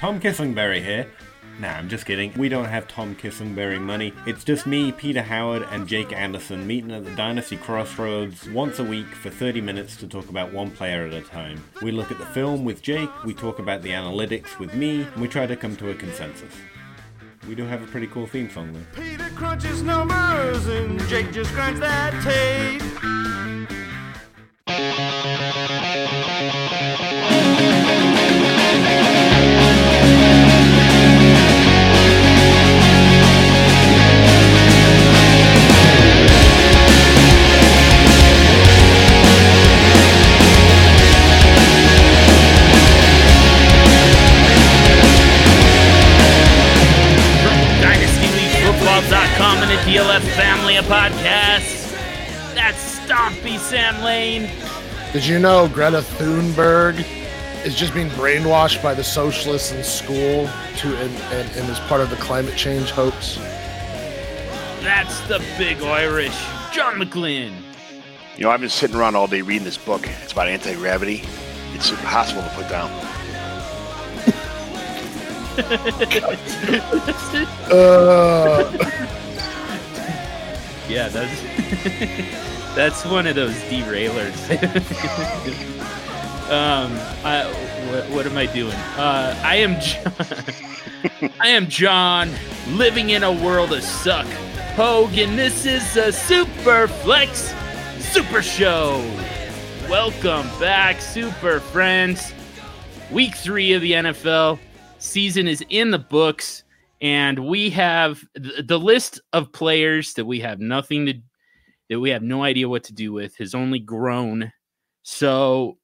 Tom Kislingbury here. Nah, I'm just kidding. We don't have Tom Kislingbury money. It's just me, Peter Howard, and Jake Anderson meeting at the Dynasty Crossroads once a week for 30 minutes to talk about one player at a time. We look at the film with Jake, we talk about the analytics with me, and we try to come to a consensus. We do have a pretty cool theme song though. Peter crunches numbers and Jake just grinds that tape. Sam Did you know Greta Thunberg is just being brainwashed by the socialists in school to and, and, and is part of the climate change hoax? That's the big Irish John McGlynn. You know, I've been sitting around all day reading this book. It's about anti gravity. It's impossible to put down. Uh, Yeah, that's that's one of those derailers. um, I, what, what am I doing? Uh, I am John. I am John, living in a world of suck. Hogan, this is a Super Flex Super Show. Welcome back, Super Friends. Week three of the NFL season is in the books and we have th- the list of players that we have nothing to that we have no idea what to do with has only grown. So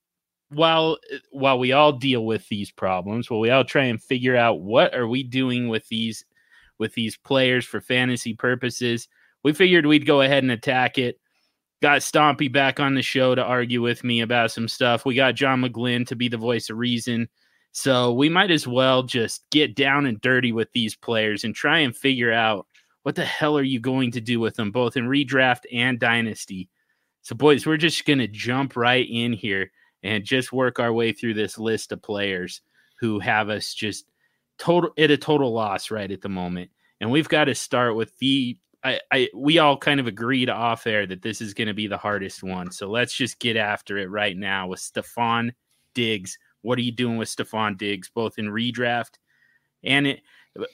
while while we all deal with these problems while we all try and figure out what are we doing with these with these players for fantasy purposes we figured we'd go ahead and attack it. Got stompy back on the show to argue with me about some stuff. We got john mcglynn to be the voice of reason. So we might as well just get down and dirty with these players and try and figure out what the hell are you going to do with them, both in redraft and dynasty. So, boys, we're just going to jump right in here and just work our way through this list of players who have us just total at a total loss right at the moment. And we've got to start with the. I, I we all kind of agreed off air that this is going to be the hardest one. So let's just get after it right now with Stefon Diggs what are you doing with Stefon Diggs, both in redraft and it?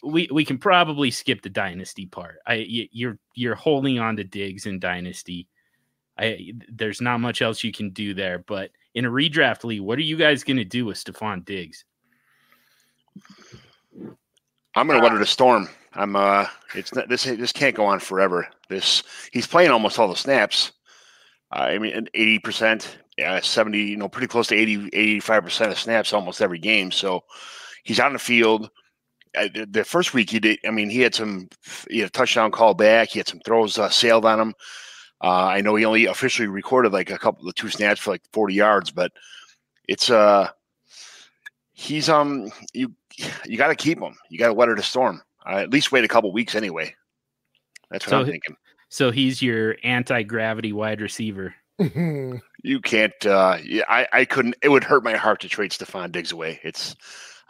We we can probably skip the dynasty part. I you're you're holding on to Diggs in dynasty. I there's not much else you can do there, but in a redraft league, what are you guys going to do with Stefon Diggs? I'm going to weather the storm. I'm uh, it's not, this this can't go on forever. This he's playing almost all the snaps. I mean, eighty percent, yeah, seventy, you know, pretty close to 80, 85 percent of snaps almost every game. So he's on the field. The, the first week he did. I mean, he had some, he had a touchdown call back. He had some throws uh, sailed on him. Uh, I know he only officially recorded like a couple of two snaps for like forty yards, but it's uh, he's um, you you got to keep him. You got to weather the storm. Uh, at least wait a couple weeks anyway. That's what So I'm he- thinking. So he's your anti-gravity wide receiver. You can't. Uh, yeah, I, I couldn't. It would hurt my heart to trade Stefon Diggs away. It's.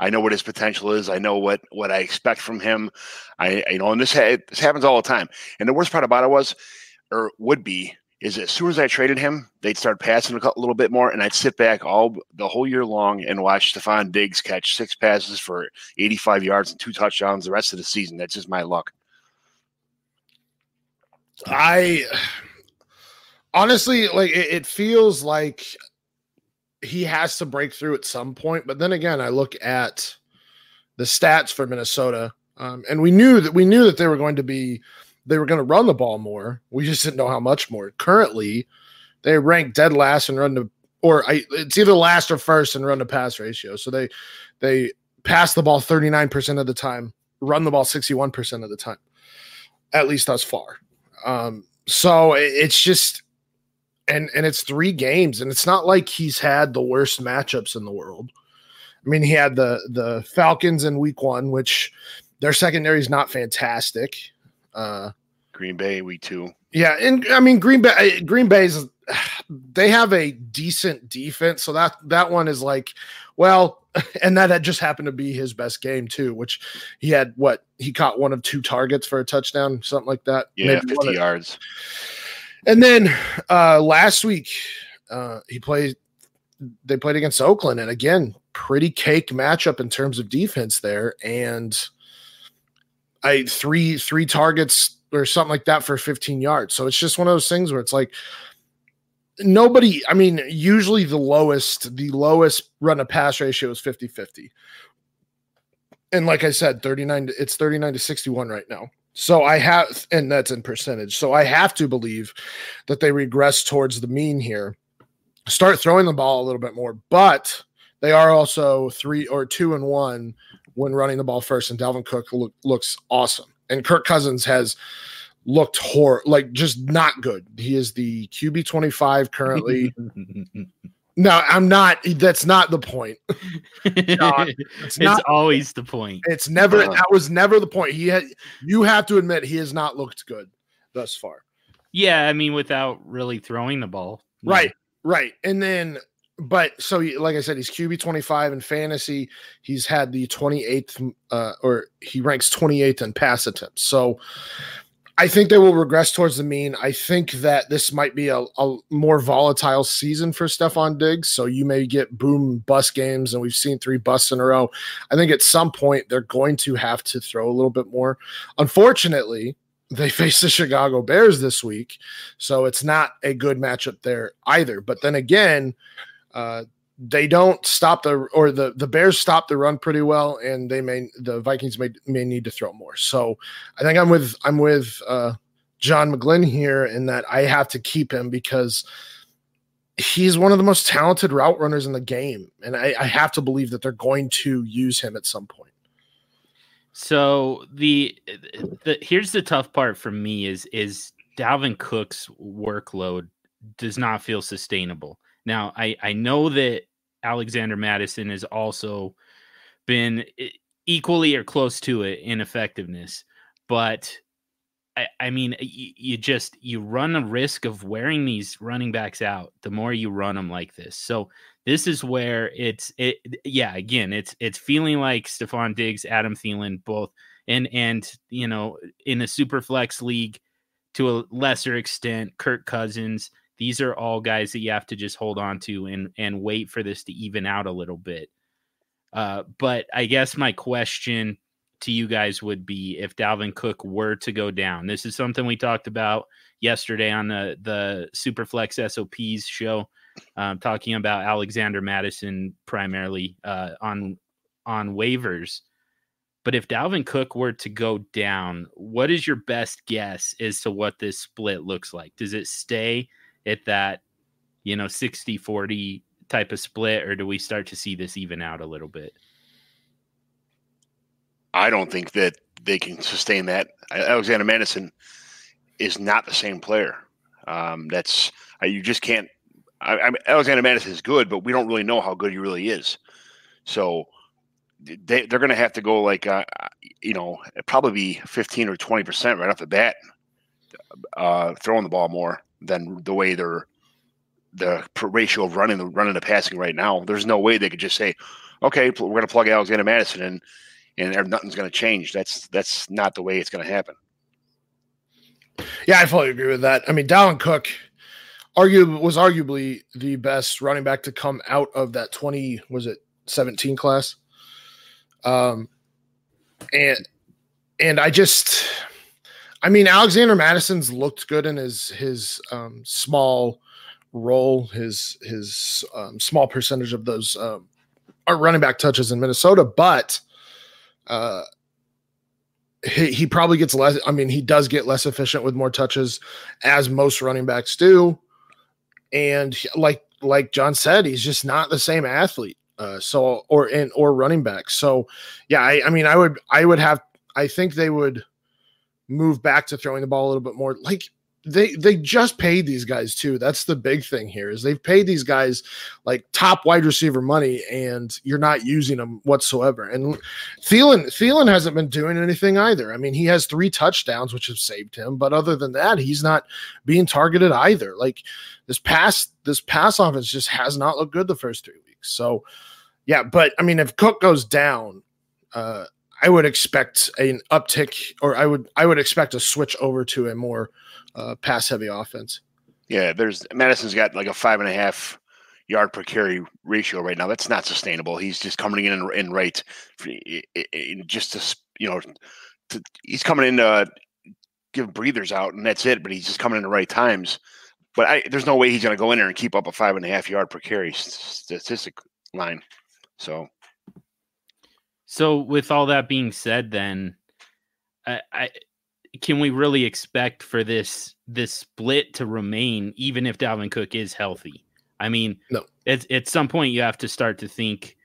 I know what his potential is. I know what what I expect from him. I you know, and this ha- this happens all the time. And the worst part about it was, or would be, is as soon as I traded him, they'd start passing a little bit more, and I'd sit back all the whole year long and watch Stefon Diggs catch six passes for 85 yards and two touchdowns the rest of the season. That's just my luck. I honestly like it, it feels like he has to break through at some point. But then again, I look at the stats for Minnesota, um, and we knew that we knew that they were going to be they were going to run the ball more. We just didn't know how much more. Currently, they rank dead last and run to or I, it's either last or first in run to pass ratio. So they they pass the ball 39% of the time, run the ball 61% of the time, at least thus far. Um, so it- it's just and and it's three games, and it's not like he's had the worst matchups in the world. I mean, he had the the Falcons in week one, which their secondary is not fantastic. Uh Green Bay week two. yeah, and I mean Green Bay Green Bay's they have a decent defense, so that that one is like, well, and that had just happened to be his best game too, which he had what he caught one of two targets for a touchdown, something like that. Yeah, Maybe one 50 of- yards. And then uh last week, uh he played they played against Oakland, and again, pretty cake matchup in terms of defense there. And I three three targets or something like that for 15 yards. So it's just one of those things where it's like nobody, I mean, usually the lowest, the lowest run to pass ratio is 50-50. And like I said, 39 it's 39 to 61 right now. So I have and that's in percentage. So I have to believe that they regress towards the mean here. Start throwing the ball a little bit more, but they are also three or two and one when running the ball first. And Dalvin Cook look, looks awesome, and Kirk Cousins has looked hor like just not good. He is the QB twenty five currently. no, I'm not. That's not the point. it's It's not. always the point. It's never. Uh. That was never the point. He had. You have to admit he has not looked good thus far. Yeah, I mean, without really throwing the ball. Right, right. And then, but so like I said, he's QB 25 in fantasy. He's had the 28th, uh, or he ranks 28th in pass attempts. So I think they will regress towards the mean. I think that this might be a, a more volatile season for Stefon Diggs. So you may get boom bust games, and we've seen three busts in a row. I think at some point they're going to have to throw a little bit more. Unfortunately, they face the Chicago Bears this week, so it's not a good matchup there either. But then again, uh, they don't stop the or the the Bears stop the run pretty well, and they may the Vikings may may need to throw more. So I think I'm with I'm with uh, John McGlynn here in that I have to keep him because he's one of the most talented route runners in the game, and I, I have to believe that they're going to use him at some point. So the the here's the tough part for me is is Dalvin Cook's workload does not feel sustainable. Now I I know that Alexander Mattison has also been equally or close to it in effectiveness, but I, I mean you, you just you run the risk of wearing these running backs out the more you run them like this. So this is where it's it yeah again it's it's feeling like Stefon Diggs, Adam Thielen both and and you know in a super flex league to a lesser extent Kirk Cousins these are all guys that you have to just hold on to and and wait for this to even out a little bit. Uh but I guess my question to you guys would be if Dalvin Cook were to go down. This is something we talked about yesterday on the the Superflex SOPs show um, talking about Alexander Mattison primarily uh, on on waivers. But if Dalvin Cook were to go down, what is your best guess as to what this split looks like? Does it stay at that, you know, 60 40 type of split, or do we start to see this even out a little bit? I don't think that they can sustain that. Alexander Mattison is not the same player. Um, that's uh, you just can't. I, I Alexander Mattison is good, but we don't really know how good he really is. So they they're going to have to go like uh, you know probably be fifteen or twenty percent right off the bat, uh, throwing the ball more than the way they're the ratio of running the running to passing right now. There's no way they could just say, okay, we're going to plug Alexander Mattison in and nothing's going to change. That's that's not the way it's going to happen. Yeah, I fully agree with that. I mean, Dalvin Cook argue was arguably the best running back to come out of that 20 was it 17 class. Um and and I just I mean Alexander Mattison's looked good in his his um small role, his his um, small percentage of those um are running back touches in Minnesota, but uh he, he probably gets less. I mean, he does get less efficient with more touches, as most running backs do. And like like John said, he's just not the same athlete. Uh, so or and or running back. So yeah, I, I mean, I would I would have I think they would move back to throwing the ball a little bit more. Like they they just paid these guys too. That's the big thing here is they've paid these guys like top wide receiver money, and you're not using them whatsoever. And Thielen Thielen hasn't been doing anything either. I mean, he has three touchdowns, which have saved him, but other than that, he's not being targeted either. Like this pass this pass offense just has not looked good the first three weeks. So yeah, but I mean, if Cook goes down, uh, I would expect an uptick, or I would I would expect a switch over to a more uh, pass heavy offense. Yeah, there's Mattison's got like a five and a half yard per carry ratio right now. That's not sustainable. He's just coming in in rate, just to you know, to, he's coming in to give breathers out, and that's it. But he's just coming in the right times. But I, there's no way he's going to go in there and keep up a five and a half yard per carry statistic line. So, so with all that being said, then I, I can we really expect for this this split to remain even if Dalvin Cook is healthy? I mean, no. At at some point, you have to start to think.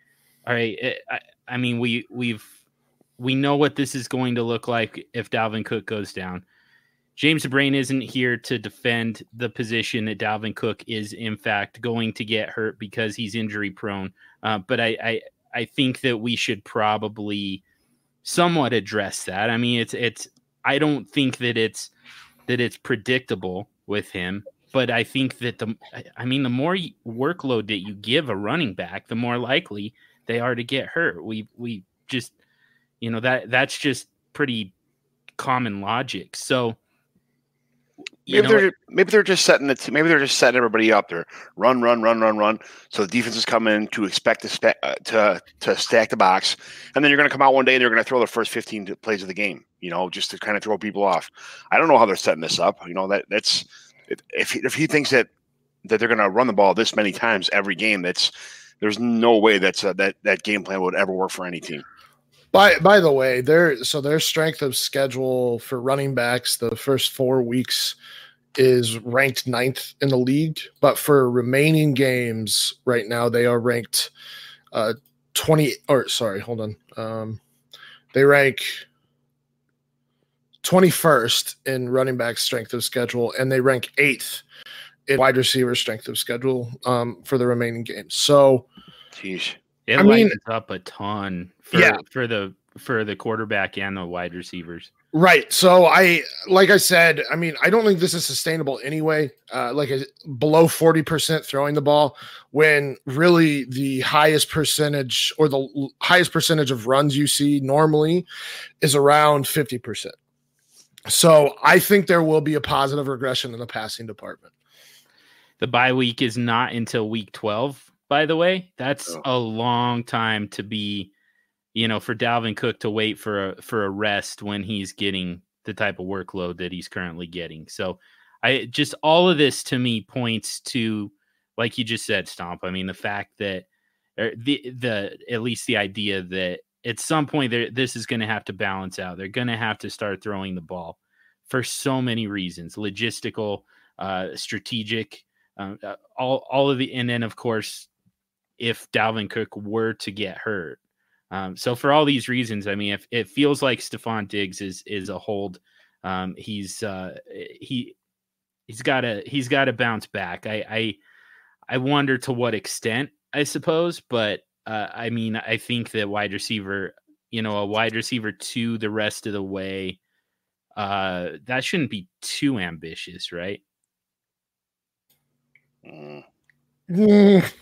All right, eh, I, I mean, we we've we know what this is going to look like if Dalvin Cook goes down. James Brain isn't here to defend the position that Dalvin Cook is in fact going to get hurt because he's injury prone. Uh, but I, I I think that we should probably somewhat address that. I mean, it's it's I don't think that it's that it's predictable with him, but I think that the I mean the more workload that you give a running back, the more likely they are to get hurt. We we just you know that that's just pretty common logic. So maybe know, they're maybe they're just setting it. Maybe they're just setting everybody up there. Run, run, run, run, run. So the defense is coming to expect to spe- uh, to to stack the box, and then you're going to come out one day and they're going to throw the first 15 plays of the game. You know, just to kind of throw people off. I don't know how they're setting this up. You know that that's if if he thinks that that they're going to run the ball this many times every game, that's there's no way that's uh, that that game plan would ever work for any team. By by the way, their so their strength of schedule for running backs the first four weeks is ranked ninth in the league, but for remaining games right now they are ranked uh 20 or sorry, hold on. Um they rank 21st in running back strength of schedule and they rank 8th in wide receiver strength of schedule um for the remaining games. So Jeez. It I mean, up a ton for, yeah. for the for the quarterback and the wide receivers. Right. So I like I said, I mean, I don't think this is sustainable anyway. Uh, like a, below 40% throwing the ball when really the highest percentage or the highest percentage of runs you see normally is around 50%. So I think there will be a positive regression in the passing department. The bye week is not until week 12 by the way. That's oh. a long time to be, you know, for Dalvin Cook to wait for a for a rest when he's getting the type of workload that he's currently getting. So I just all of this to me points to like you just said, Stomp. I mean, the fact that er, the the at least the idea that at some point there this is going to have to balance out. They're going to have to start throwing the ball for so many reasons, logistical, uh, strategic, um, uh, all all of the, and then of course if Dalvin Cook were to get hurt. Um, so for all these reasons, I mean, if it feels like Stefon Diggs is is a hold, um, he's uh, he he's got to he's got to bounce back. I, I I wonder to what extent, I suppose, but uh, I mean, I think that wide receiver, you know, a wide receiver to the rest of the way, uh, that shouldn't be too ambitious, right? Mm.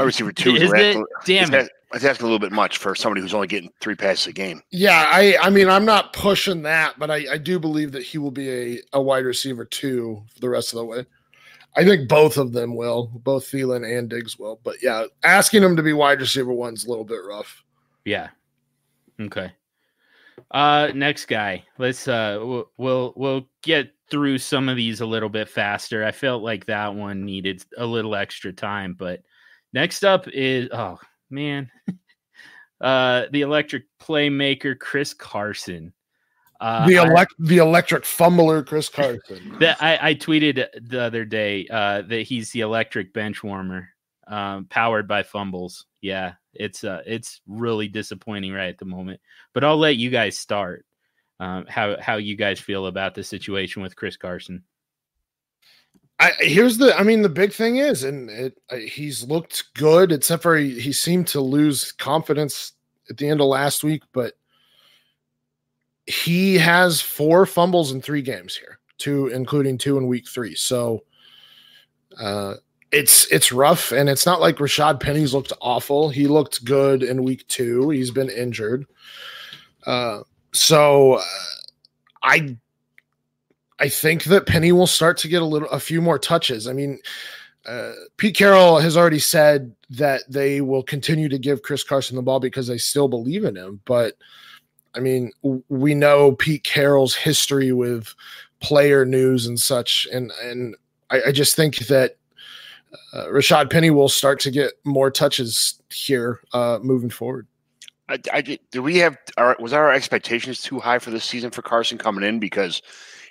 Wide receiver two is, is it? Damn it. That's asking a little bit much for somebody who's only getting three passes a game. Yeah, I I mean I'm not pushing that, but I, I do believe that he will be a, a wide receiver two for the rest of the way. I think both of them will, both Thielen and Diggs will. But yeah, asking him to be wide receiver one's a little bit rough. Yeah. Okay. Uh next guy. Let's uh we'll we'll, we'll get through some of these a little bit faster. I felt like that one needed a little extra time, but Next up is oh man, uh, the electric playmaker Chris Carson. Uh, the elect I, the electric fumbler Chris Carson. That I, I tweeted the other day uh, that he's the electric bench warmer, um, powered by fumbles. Yeah, it's uh, it's really disappointing right at the moment. But I'll let you guys start. Um, how how you guys feel about the situation with Chris Carson? I here's the. I mean, the big thing is, and it, he's looked good, except for he, he seemed to lose confidence at the end of last week. But he has four fumbles in three games here, two including two in week three. So uh, it's it's rough, and it's not like Rashaad Penny's looked awful. He looked good in week two. He's been injured, uh, so uh, I I think that Penny will start to get a little a few more touches. I mean, uh, Pete Carroll has already said that they will continue to give Chris Carson the ball because they still believe in him. But I mean, we know Pete Carroll's history with player news and such, and and I, I just think that uh, Rashaad Penny will start to get more touches here uh, moving forward. I, I, do we have our was our expectations too high for this season for Carson coming in because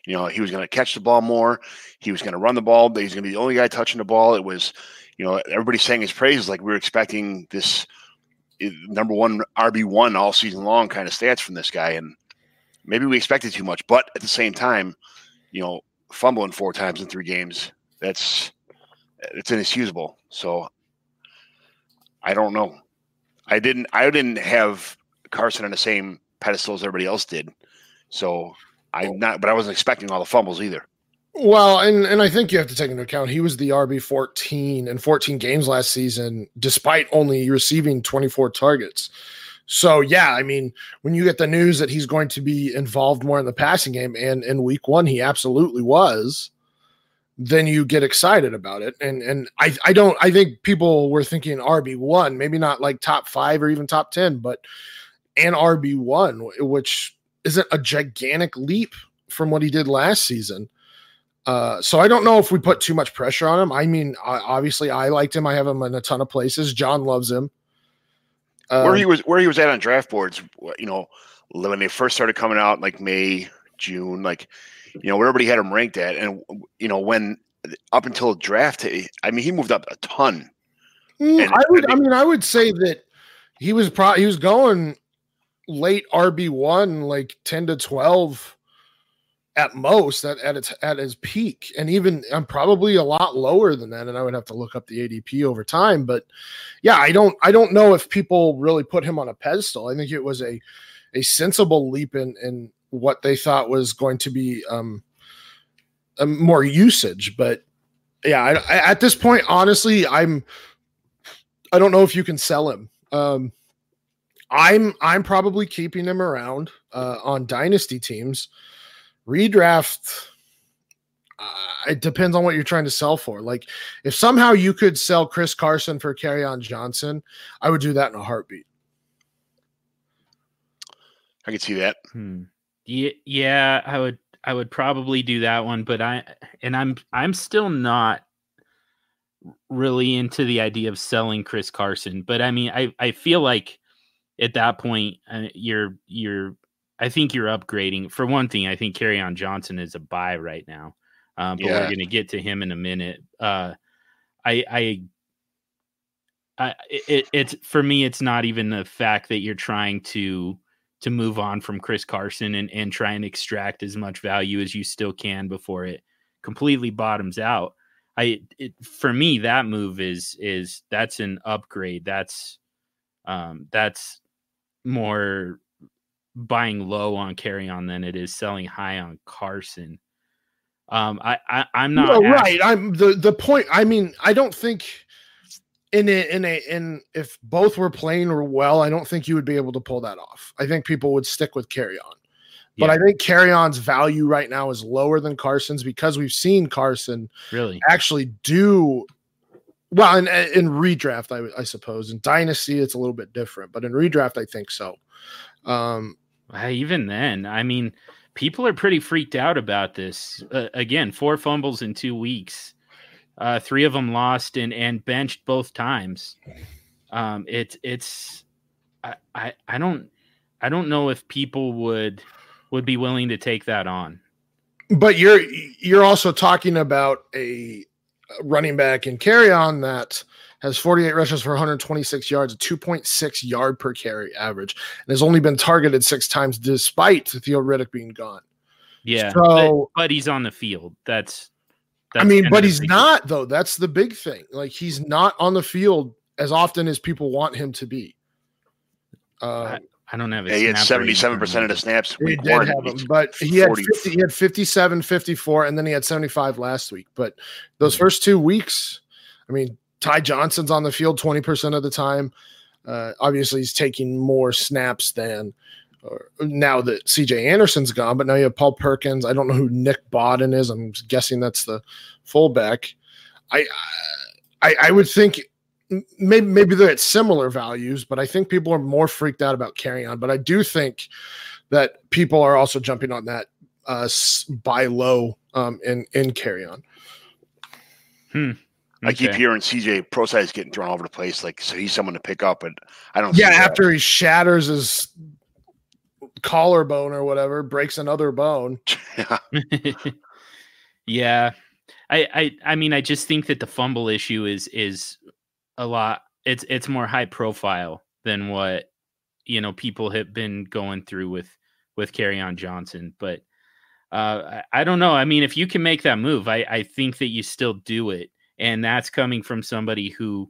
you know, he was going to catch the ball more. He was going to run the ball. He's going to be the only guy touching the ball. It was, you know, everybody saying his praises like we were expecting this eh, number one RB one all season long kind of stats from this guy, and maybe we expected too much. But at the same time, you know, fumbling four times in three games that's it's inexcusable. So I don't know. I didn't. I didn't have Carson on the same pedestal as everybody else did. So I'm not, but I wasn't expecting all the fumbles either. Well, and and I think you have to take into account he was the RB 14 in 14 games last season, despite only receiving 24 targets. So yeah, I mean, when you get the news that he's going to be involved more in the passing game, and in week one he absolutely was, then you get excited about it. And and I I don't I think people were thinking RB one, maybe not like top five or even top ten, but an RB one, which isn't a gigantic leap from what he did last season. Uh, so I don't know if we put too much pressure on him. I mean, I, obviously, I liked him. I have him in a ton of places. John loves him. Um, where he was, where he was at on draft boards, you know, when they first started coming out, like May, June, like you know, where everybody had him ranked at, and you know, when up until draft, I mean, he moved up a ton. Mm, and, I would, I mean, I would say that he was pro he was going late RB one, like ten to twelve at most at, at its at his peak. And even i'm probably a lot lower than that and i would have to look up the adp over time. But yeah i don't i don't know if people really put him on a pedestal. I think it was a a sensible leap in in what they thought was going to be um more usage. But yeah I, I, at this point honestly i'm i don't know if you can sell him. Um I'm I'm probably keeping him around uh, on dynasty teams. Redraft. Uh, it depends on what you're trying to sell for. Like, if somehow you could sell Chris Carson for Kerryon Johnson, I would do that in a heartbeat. I could see that. Hmm. Yeah, yeah, I would. I would probably do that one, but I and I'm I'm still not really into the idea of selling Chris Carson. But I mean, I I feel like at that point, uh, you're you're. I think you're upgrading. For one thing, I think Carry Kerryon Johnson is a buy right now, um, but yeah. we're going to get to him in a minute. Uh, I, I, I, it, it's for me. It's not even the fact that you're trying to to move on from Chris Carson and and try and extract as much value as you still can before it completely bottoms out. I it, for me that move is is that's an upgrade. That's um that's more buying low on Kerryon than it is selling high on Carson. Um, I, I am not no, right. I'm the the point. I mean, I don't think in a in a in if both were playing well, I don't think you would be able to pull that off. I think people would stick with Kerryon. But yeah. I think Kerryon's value right now is lower than Carson's because we've seen Carson really actually do well, in, in redraft, I, I suppose. In dynasty, it's a little bit different, but in redraft, I think so. Um, even then, I mean, people are pretty freaked out about this. Uh, again, four fumbles in two weeks, uh, three of them lost and and benched both times. Um, it's it's I, I I don't I don't know if people would would be willing to take that on. But you're you're also talking about a running back and Kerryon that has 48 rushes for 126 yards, a 2.6 yard per carry average, and has only been targeted six times despite Theo Riddick being gone. Yeah, so, but, but he's on the field. That's I mean, but he's not though. That's the big thing. Like he's not on the field as often as people want him to be. Uh, I, I don't have. Yeah, he had seventy-seven percent of the snaps. He did have him, but he had 50, he had 57, 54, and then he had seventy-five last week. But those mm-hmm. first two weeks, I mean, Ty Johnson's on the field twenty percent of the time. Uh, obviously, he's taking more snaps than now that CJ Anderson's gone, but now you have Paul Perkins. I don't know who Nick Bawden is. I'm guessing that's the fullback. I I, I would think maybe maybe they're at similar values, but I think people are more freaked out about Kerryon. But I do think that people are also jumping on that uh, buy low um, in in Kerryon. Hmm. Okay. I keep hearing CJ Prosise getting thrown all over the place, like so he's someone to pick up, but I don't. Yeah, after he shatters his collarbone or whatever, breaks another bone. yeah. I, I I mean I just think that the fumble issue is is a lot it's it's more high profile than what you know people have been going through with with Kerryon Johnson. But uh I, I don't know. I mean, if you can make that move, I, I think that you still do it. And that's coming from somebody who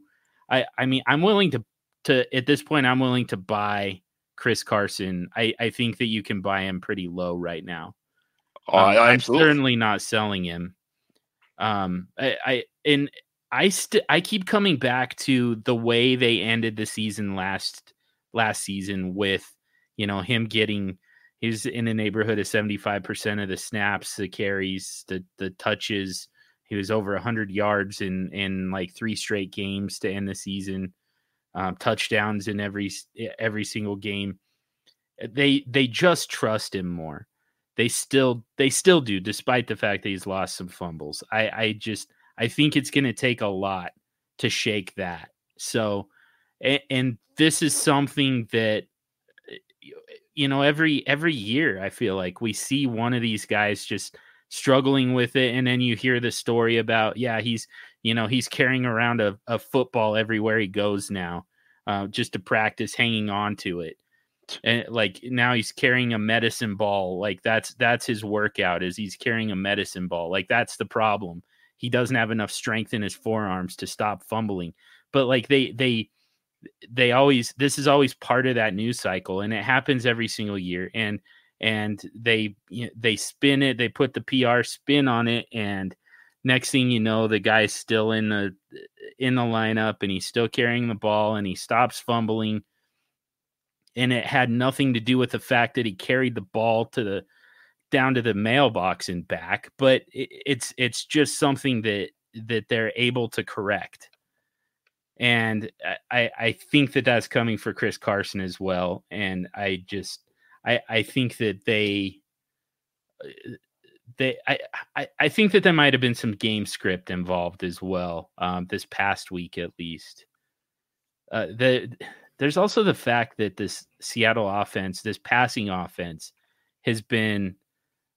I I mean I'm willing to to at this point I'm willing to buy Chris Carson, I, I think that you can buy him pretty low right now. Oh, um, I'm certainly not selling him. Um, I, I and I st- I keep coming back to the way they ended the season last last season with you know him getting he's in the neighborhood of 75% of the snaps, the carries, the the touches. He was over 100 yards in in like three straight games to end the season um, touchdowns in every every single game. They they just trust him more. They still they still do, despite the fact that he's lost some fumbles. I I just I think it's going to take a lot to shake that. So, and, and this is something that you know every every year I feel like we see one of these guys just struggling with it and then you hear the story about yeah he's you know he's carrying around a, a football everywhere he goes now uh, just to practice hanging on to it and like now he's carrying a medicine ball like that's that's his workout is he's carrying a medicine ball like that's the problem he doesn't have enough strength in his forearms to stop fumbling. But like they they they always this is always part of that news cycle and it happens every single year and and they you know, they spin it they put the pr spin on it and next thing you know the guy's still in the in the lineup and he's still carrying the ball and he stops fumbling. And it had nothing to do with the fact that he carried the ball to the down to the mailbox and back but it, it's it's just something that that they're able to correct and I, I think that that's coming for Chris Carson as well. And I just, I, I think that they, they I, I, I think that there might have been some game script involved as well um, this past week at least uh, the there's also the fact that this Seattle offense this passing offense has been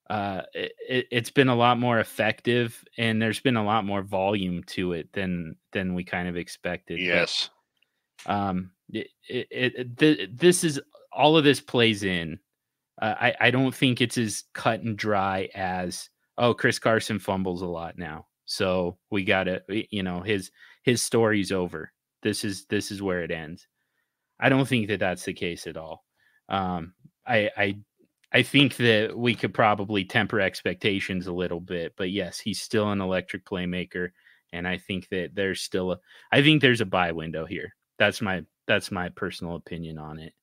uh, it, has been a lot more effective and there's been a lot more volume to it than than we kind of expected yes but, um it, it, it, th- this is all of this plays in uh, I, I don't think it's as cut and dry as oh Chris Carson fumbles a lot now, so we got to you know his his story's over. This is this is where it ends. I don't think that that's the case at all. Um, I I I think that we could probably temper expectations a little bit, but yes, he's still an electric playmaker, and I think that there's still a I think there's a buy window here. That's my that's my personal opinion on it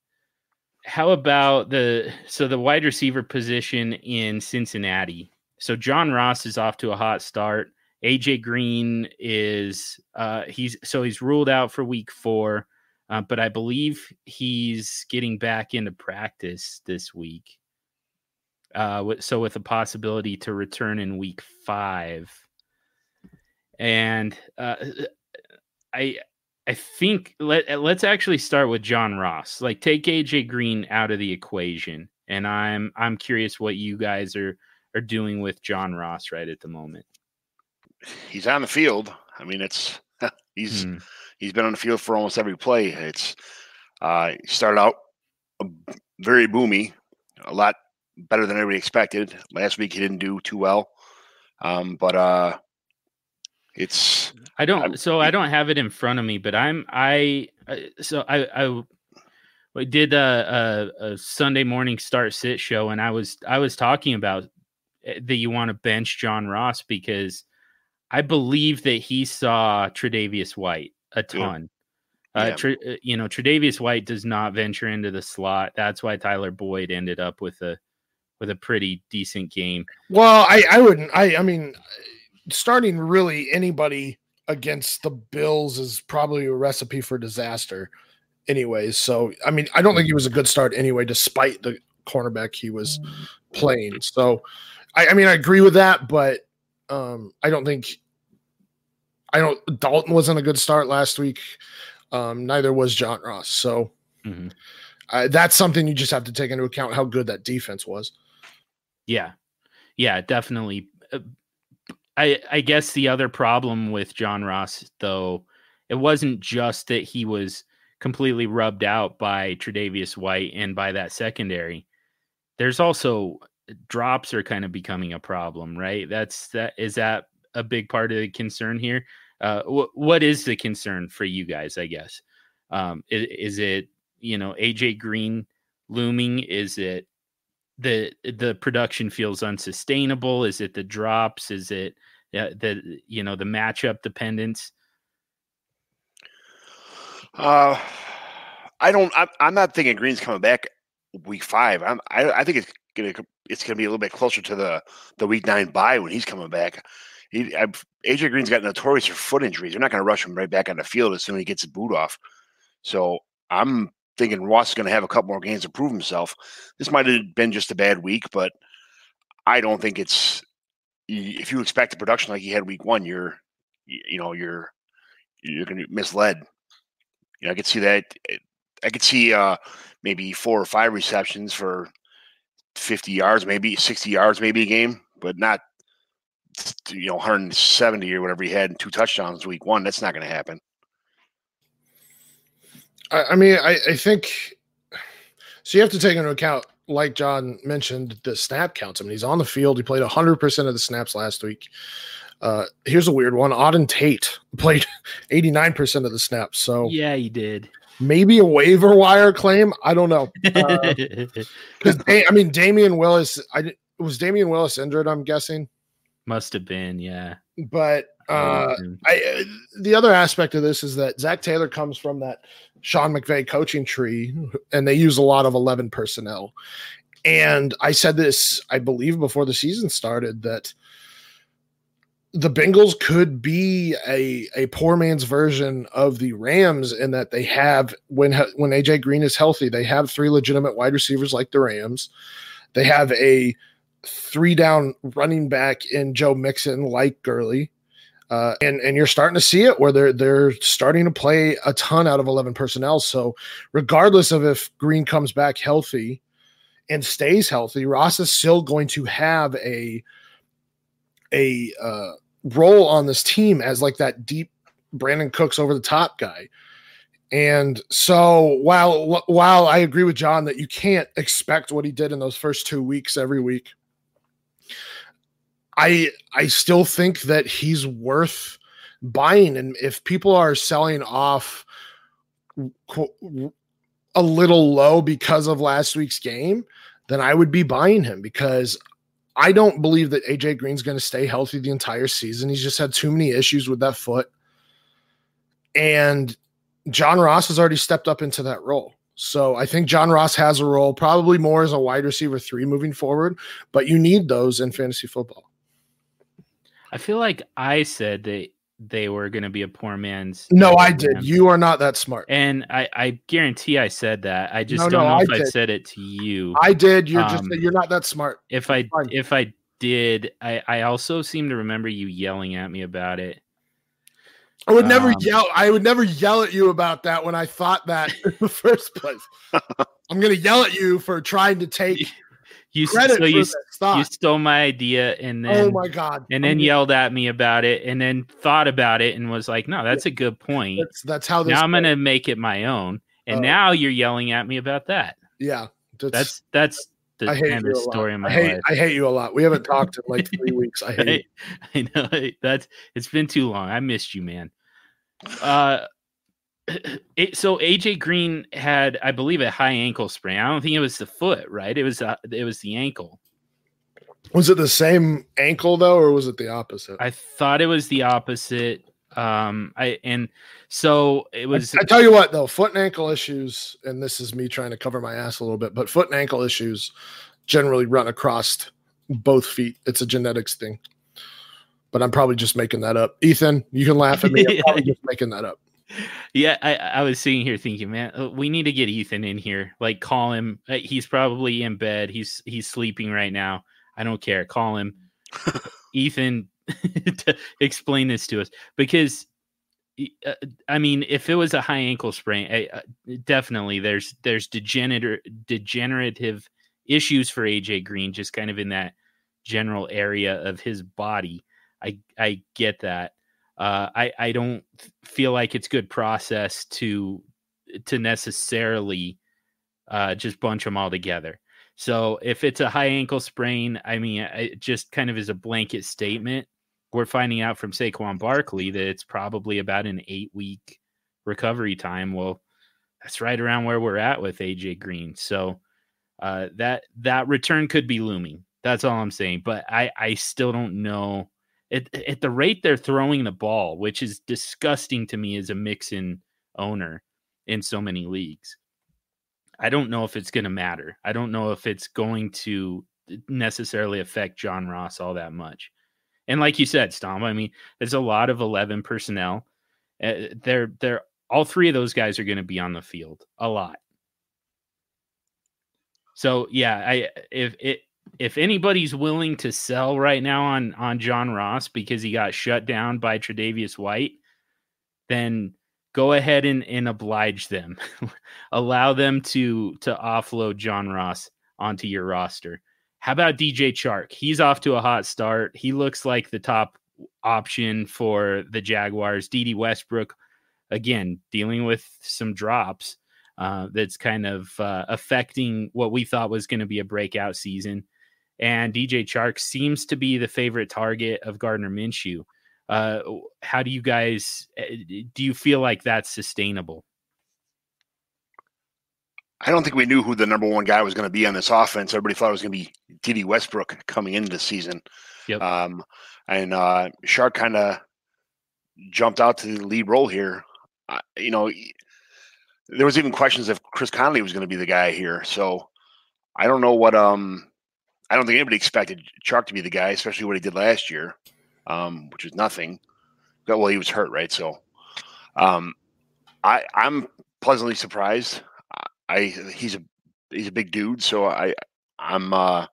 how about the so the wide receiver position in Cincinnati? So John Ross is off to a hot start. AJ Green is uh he's so he's ruled out for week 4. Uh, but I believe he's getting back into practice this week. Uh, so with a possibility to return in week five, and uh, I I think let uh, let's actually start with John Ross. Like take AJ Green out of the equation, and I'm I'm curious what you guys are are doing with John Ross right at the moment. He's on the field. I mean, it's he's hmm. he's been on the field for almost every play. It's uh, started out very boomy, a lot better than everybody expected. Last week he didn't do too well, um, but uh, It's I don't. I'm- so I don't have it in front of me, but I'm I. uh, So I I, I did a, a a Sunday morning start sit show, and I was I was talking about uh, that you want to bench John Ross because I believe that he saw Tre'Davious White a ton. Uh, Yeah. Uh, you know, Tre'Davious White does not venture into the slot. That's why Tyler Boyd ended up with a with a pretty decent game. Well, I, I wouldn't. I, I mean, starting really anybody against the Bills is probably a recipe for disaster, anyways. So, I mean, I don't think he was a good start anyway, despite the cornerback he was playing. So, I, I mean, I agree with that, but um, I don't think. I don't. Dalton wasn't a good start last week. Um, neither was John Ross. So, Mhm. uh, that's something you just have to take into account how good that defense was. Yeah. Yeah, definitely. Uh, I I guess the other problem with John Ross though, it wasn't just that he was completely rubbed out by Tre'Davious White and by that secondary. There's also drops are kind of becoming a problem, right? That's that is that a big part of the concern here? Uh wh- what is the concern for you guys, I guess? Um is, is it, you know, AJ Green looming? Is it the the production feels unsustainable is it the drops is it uh, the you know the matchup dependence uh I don't I'm, I'm not thinking Green's coming back week five. I'm I, I think it's gonna it's gonna be a little bit closer to the the week nine bye when he's coming back. He, I've, AJ Green's got notorious for foot injuries. They're not to rush him right back on the field as soon as he gets his boot off. So I'm thinking Ross is going to have a couple more games to prove himself. This might have been just a bad week, but I don't think it's. If you expect the production like he had week one, you're, you know, you're you're going to be misled. You know, I could see that. eh, I could see uh maybe four or five receptions for 50 yards, maybe 60 yards, maybe a game, but not you know 170 or whatever he had and two touchdowns week one. That's not going to happen. I, I mean, I, I think so. You have to take into account, like John mentioned, the snap counts. I mean, he's on the field. He played 100% of the snaps last week. Uh, here's a weird one. Auden Tate played 89% of the snaps. So yeah he did maybe a waiver wire claim. I don't know. Because I mean, Damion Willis, I was Damion Willis injured. I'm guessing, must have been yeah but uh, I uh, the other aspect of this is that Zac Taylor comes from that Sean McVay coaching tree, and they use a lot of eleven personnel. And I said this, I believe, before the season started that the Bengals could be a a poor man's version of the Rams in that they have when when AJ Green is healthy, they have three legitimate wide receivers like the Rams. They have a three down running back in Joe Mixon like Gurley. Uh, and and you're starting to see it where they're they're starting to play a ton out of 11 personnel. So regardless of if Green comes back healthy and stays healthy, Ross is still going to have a a uh, role on this team as like that deep Brandin Cooks over the top guy. And so while while I agree with John that you can't expect what he did in those first two weeks every week, I I still think that he's worth buying. And if people are selling off a little low because of last week's game, then I would be buying him because I don't believe that AJ Green's going to stay healthy the entire season. He's just had too many issues with that foot. And John Ross has already stepped up into that role. So I think John Ross has a role, probably more as a wide receiver three moving forward, but you need those in fantasy football. I feel like i said that they were going to be a poor man's No, I did. You are not that smart. and I, I guarantee I said that. I just No, don't no, know I if I said it to you. I did. You're just Um, you're not that smart. if I fine. if I did, I, I also seem to remember you yelling at me about it. I would never um, yell. I would never yell at you about that when I thought that in the first place. I'm gonna yell at you for trying to take You credit so you you stole my idea and then oh my god! and I'm then gonna- yelled at me about it and then thought about it and was like, no, that's a good point. That's that's how this. Now I'm gonna make it my own. And Oh. now you're yelling at me about that. Yeah, That's that's the I hate kind you of a lot. story of my I hate, life. I hate you a lot. We haven't talked in like three weeks. I hate you. I know that's it's been too long. I missed you, man. Uh, it, so AJ Green had, I believe, a high ankle sprain. I don't think it was the foot, right? It was uh, it was the ankle. Was it the same ankle though, or was it the opposite? I thought it was the opposite. Um, I and so it was. I tell you what, though, foot and ankle issues, and this is me trying to cover my ass a little bit, but foot and ankle issues generally run across both feet. It's a genetics thing. But I'm probably just making that up. Ethan, you can laugh at me. I'm probably just making that up. Yeah, I, I was sitting here thinking, man, uh, we need to get Ethan in here. Like, call him. Uh, He's probably in bed. He's he's sleeping right now. I don't care. Call him, Ethan, to explain this to us because, uh, I mean, if it was a high ankle sprain, I, uh, definitely there's there's degenerate degenerative issues for AJ Green, just kind of in that general area of his body. I I get that. Uh, I I don't feel like it's good process to to necessarily uh, just bunch them all together. So if it's a high ankle sprain, I mean, it just kind of is a blanket statement. We're finding out from Saquon Barkley that it's probably about an eight week recovery time. Well, that's right around where we're at with AJ Green. So uh, that that return could be looming. That's all I'm saying. But I I still don't know at, at the rate they're throwing the ball, which is disgusting to me as a Mixon owner in so many leagues. I don't know if it's going to matter. I don't know if it's going to necessarily affect John Ross all that much. And like you said, Stom, I mean, there's a lot of 11 personnel. Uh, they're they're all three of those guys are going to be on the field a lot. So yeah, I if it if anybody's willing to sell right now on on John Ross because he got shut down by Tre'Davious White, then go ahead and, and oblige them. Allow them to to offload John Ross onto your roster. How about DJ Chark? He's off to a hot start. He looks like the top option for the Jaguars. Dede Westbrook, again, dealing with some drops. Uh, that's kind of uh, affecting what we thought was going to be a breakout season and DJ Chark seems to be the favorite target of Gardner Minshew. Uh, how do you guys do? You feel like that's sustainable? I don't think we knew who the number one guy was going to be on this offense. Everybody thought it was going to be Dede Westbrook coming into the season. Yep. Um, and uh, Chark kind of jumped out to the lead role here. Uh, you know, there was even questions if Chris Conley was going to be the guy here. So I don't know what um I don't think anybody expected Chark to be the guy, especially what he did last year, um, which was nothing. Well, he was hurt, right? So, um, I I'm pleasantly surprised. I he's a he's a big dude, so I I'm uh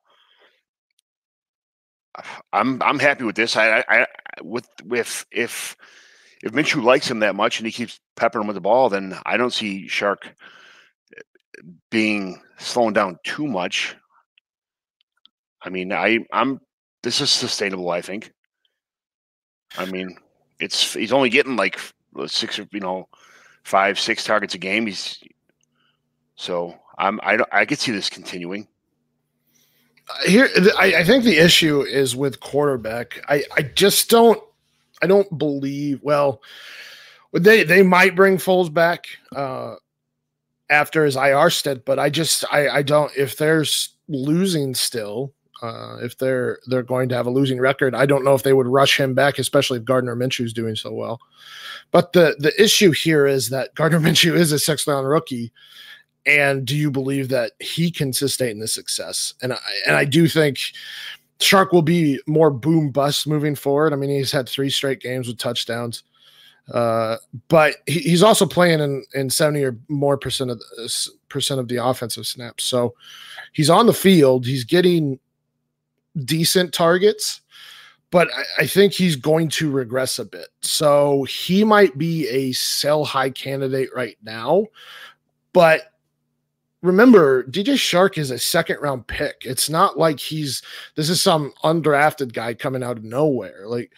I'm I'm happy with this. I I, I with with if if Minshew likes him that much and he keeps peppering him with the ball, then I don't see Chark being slowing down too much. I mean, I I'm this is sustainable. I think. I mean, it's he's only getting like six, you know, five, six targets a game. He's so I'm I I could see this continuing. Here, I, I think the issue is with quarterback. I I just don't I don't believe. Well, they they might bring Foles back uh, after his IR stint, but I just I I don't. If there's losing still, uh, if they're they're going to have a losing record, I don't know if they would rush him back, especially if Gardner Minshew is doing so well. But the the issue here is that Gardner Minshew is a sixth round rookie, and do you believe that he can sustain the success? And I, and I do think Chark will be more boom bust moving forward. I mean, he's had three straight games with touchdowns. Uh, but he, he's also playing in, in 70 or more percent of the, percent of the offensive snaps. So he's on the field. He's getting decent targets, but I, I think he's going to regress a bit. So he might be a sell high candidate right now. But remember, DJ Chark is a second round pick. It's not like he's this is some undrafted guy coming out of nowhere. Like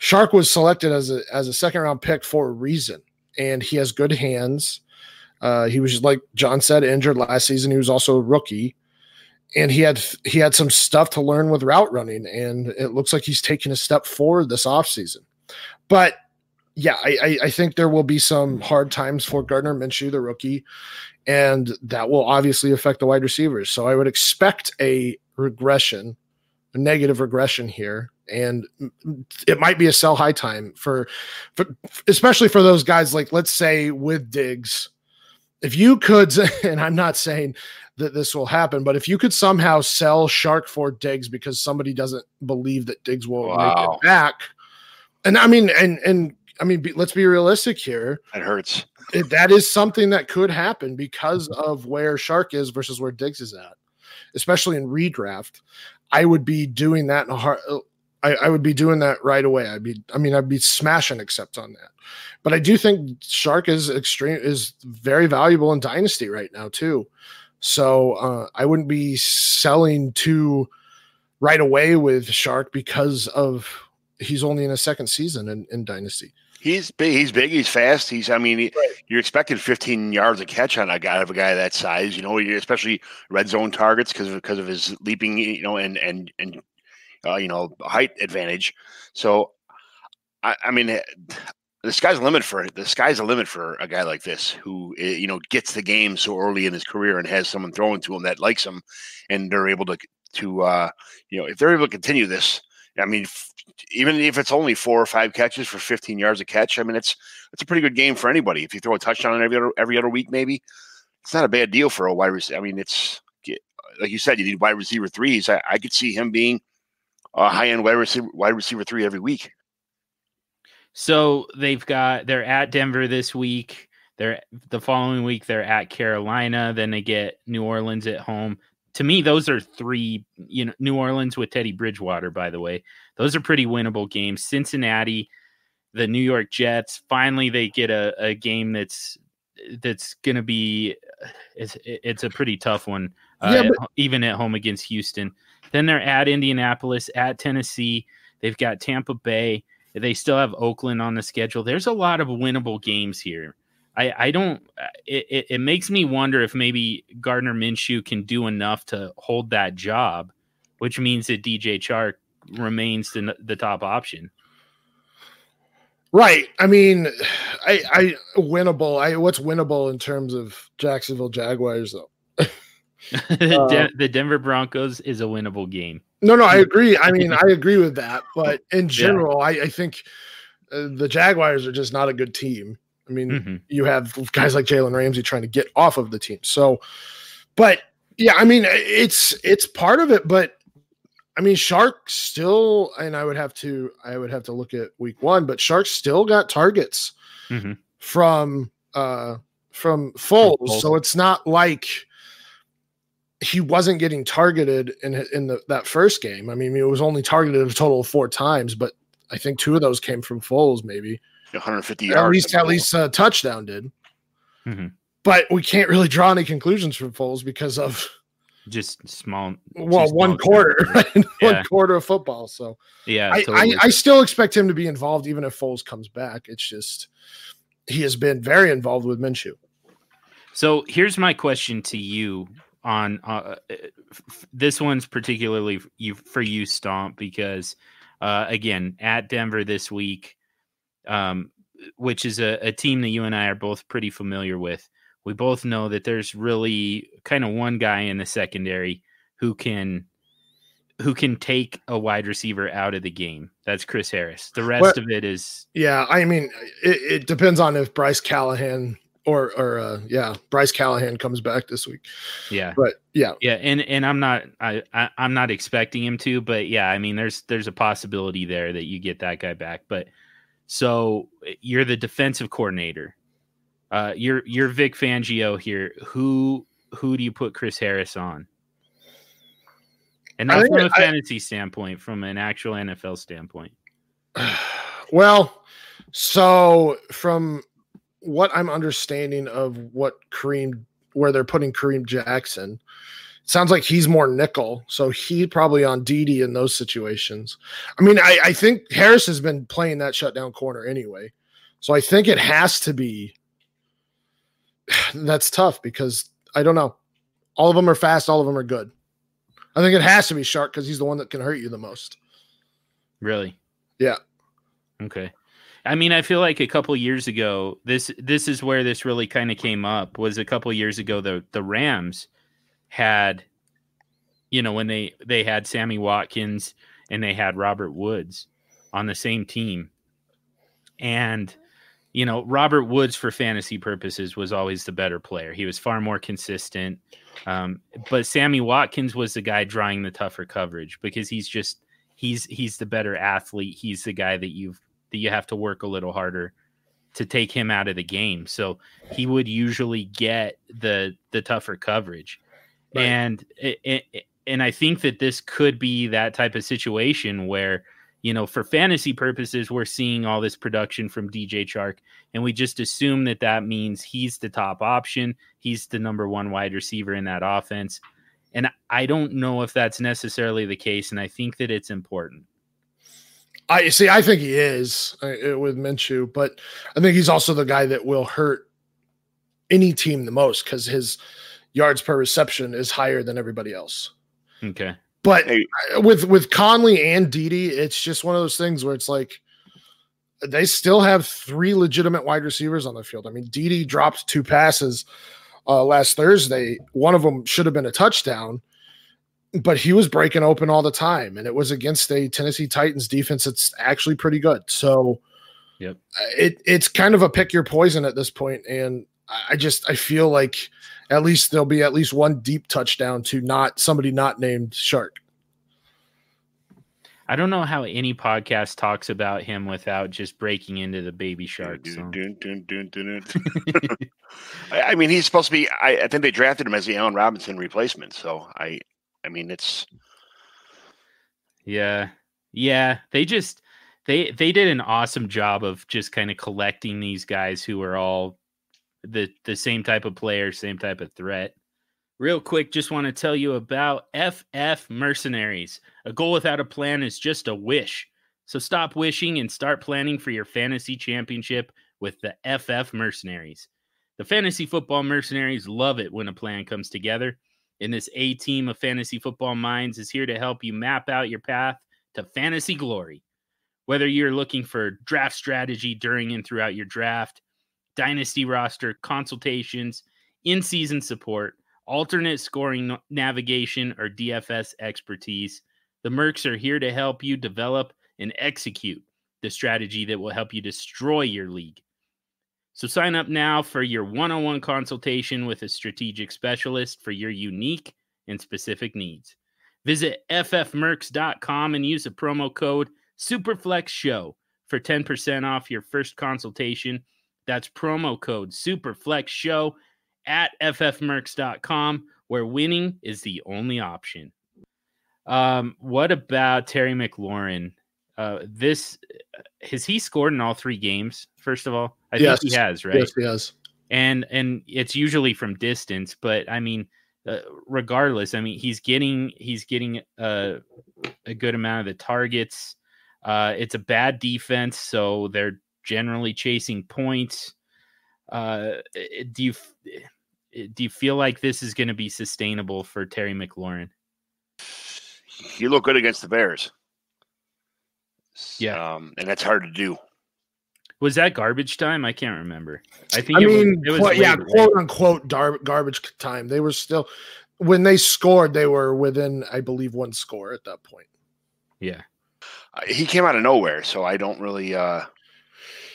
Chark was selected as a as a second round pick for a reason, and he has good hands. Uh, he was like John said, injured last season. He was also a rookie, and he had he had some stuff to learn with route running, and it looks like he's taking a step forward this offseason. But yeah, I, I, think there will be some hard times for Gardner Minshew, the rookie, and that will obviously affect the wide receivers. So I would expect a regression, a negative regression here, and it might be a sell high time for, for especially for those guys like let's say with Diggs. If you could, and I'm not saying that this will happen, but if you could somehow sell Chark for Diggs because somebody doesn't believe that Diggs will wow. make it back, and I mean, and and I mean, be, let's be realistic here. It hurts. It, that is something that could happen because of where Chark is versus where Diggs is at, especially in redraft. I would be doing that in a hard. Uh, I, I, would be doing that right away. I'd be, I mean, I'd be smashing accept on that. But I do think Chark is extreme is very valuable in Dynasty right now too. So uh, I wouldn't be selling to right away with Chark because of he's only in a second season in, in Dynasty. He's big. He's big. He's fast. He's. I mean, right. you're expecting 15 yards of catch on a guy of a guy that size. You know, especially red zone targets because of because of his leaping. You know, and and and uh, you know height advantage. So, I, I mean, the sky's a limit for the sky's a limit for a guy like this who eh, you know gets the game so early in his career and has someone throwing to him that likes him, and they're able to to uh, you know if they're able to continue this. I mean, even if it's only four or five catches for 15 yards a catch, I mean, it's it's a pretty good game for anybody. If you throw a touchdown every other every other week, maybe it's not a bad deal for a wide receiver. I mean, it's like you said, you need wide receiver threes. I, I could see him being a high end wide receiver wide receiver three every week. So they've got they're at Denver this week. They're the following week they're at Carolina. Then they get New Orleans at home to me, those are three, you know, New Orleans with Teddy Bridgewater, by the way, those are pretty winnable games. Cincinnati, the New York Jets, finally they get a, a game that's that's going to be it's it's a pretty tough one, uh, yeah, but- even at home against Houston. Then they're at Indianapolis, at Tennessee. They've got Tampa Bay. They still have Oakland on the schedule. There's a lot of winnable games here. I, I don't. It, it, it makes me wonder if maybe Gardner Minshew can do enough to hold that job, which means that DJ Chark remains the, the top option. Right. I mean, I, I winnable. I what's winnable in terms of Jacksonville Jaguars though. uh, the Denver Broncos is a winnable game. No, no, I agree. I mean, I agree with that. But in general, yeah. I, I think uh, the Jaguars are just not a good team. I mean, mm-hmm. you have guys like Jalen Ramsey trying to get off of the team. So, but yeah, I mean, it's it's part of it, but I mean, Chark still, and I would have to, I would have to look at week one, but Chark still got targets mm-hmm. from uh from Foles, so it's not like he wasn't getting targeted in in the, that first game. I mean, he was only targeted a total of four times, but I think two of those came from Foles, maybe. 150 yards. At least, at least a touchdown did. Mm-hmm. But we can't really draw any conclusions from Foles because of just small. Well, one quarter, right? yeah. one quarter of football. So yeah, I, totally. I, I still expect him to be involved, even if Foles comes back. It's just he has been very involved with Minshew. So here's my question to you on uh, this one's particularly you for you, Stomp, because uh, again at Denver this week um, which is a, a team that you and I are both pretty familiar with. We both know that there's really kind of one guy in the secondary who can who can take a wide receiver out of the game. That's Chris Harris. The rest well, of it is yeah. I mean, it, it, depends on if Bryce Callahan or or uh, yeah, Bryce Callahan comes back this week. Yeah, but yeah, yeah, and and I'm not I, I I'm not expecting him to, but yeah, I mean, there's there's a possibility there that you get that guy back, but so you're the defensive coordinator. Uh, you're you're Vic Fangio here. Who who do you put Chris Harris on? And not from a fantasy I, standpoint, from an actual NFL standpoint. Well, so from what I'm understanding of what Kareem, where they're putting Kareem Jackson, sounds like he's more nickel, so he probably on Dede in those situations. I mean, I, I think Harris has been playing that shutdown corner anyway, so I think it has to be. That's tough because I don't know. All of them are fast. All of them are good. I think it has to be Chark because he's the one that can hurt you the most. Really? Yeah. Okay. I mean, I feel like a couple years ago, this this is where this really kind of came up. Was a couple years ago the the Rams had, you know, when they they had Sammy Watkins and they had Robert Woods on the same team, and you know Robert Woods for fantasy purposes was always the better player. He was far more consistent, um, but Sammy Watkins was the guy drawing the tougher coverage because he's just he's he's the better athlete. He's the guy that you've that you have to work a little harder to take him out of the game. So he would usually get the the tougher coverage, Right. and it, it, and I think that this could be that type of situation where you know for fantasy purposes we're seeing all this production from DJ Chark, and we just assume that that means he's the top option. He's the number one wide receiver in that offense. And I don't know if that's necessarily the case, and I think that it's important. I see. I think he is uh, with Minshew, but I think he's also the guy that will hurt any team the most because his yards per reception is higher than everybody else. Okay. But Hey. uh, with with Conley and Dede, it's just one of those things where it's like they still have three legitimate wide receivers on the field. I mean, Dede dropped two passes uh, last Thursday. One of them should have been a touchdown, but he was breaking open all the time, and it was against a Tennessee Titans defense that's actually pretty good. So, Yep. uh, it it's kind of a pick your poison at this point, and I I just I feel like at least there'll be at least one deep touchdown to not somebody not named Chark. I don't know how any podcast talks about him without just breaking into the baby shark song. Dun, dun, dun, dun, dun. I I mean, he's supposed to be. I, I think they drafted him as the Allen Robinson replacement. So I, I mean, it's Yeah. Yeah. They just they they did an awesome job of just kind of collecting these guys who are all the the same type of player, same type of threat. Real quick, just want to tell you about FF Mercenaries. A goal without a plan is just a wish. So stop wishing and start planning for your fantasy championship with the FF Mercenaries. The fantasy football mercenaries love it when a plan comes together. And this A team of fantasy football minds is here to help you map out your path to fantasy glory. Whether you're looking for draft strategy during and throughout your draft, dynasty roster consultations, in season support, alternate scoring navigation, or DFS expertise, the Mercs are here to help you develop and execute the strategy that will help you destroy your league. So sign up now for your one on one consultation with a strategic specialist for your unique and specific needs. Visit ffmercs.com and use the promo code SUPERFLEXSHOw for 10% off your first consultation. That's promo code SUPERFLEXSHOw at ffmercs.com, where winning is the only option. Um, what about Terry McLaurin? Uh, this has he scored in all three games? First of all, I Yes. think he has, right? Yes, he has. and and it's usually from distance but i mean uh, regardless i mean he's getting he's getting a, a good amount of the targets uh it's a bad defense so they're generally chasing points uh do you do you feel like this is going to be sustainable for terry mclaurin he looked good against the Bears. Yeah. um, and that's hard to do. was that garbage time i can't remember i think I it was- mean, it was, quote- yeah, quote unquote dar- garbage time. They were still when they scored, they were within, I believe, one score at that point. yeah Uh, he came out of nowhere, so I don't really, uh,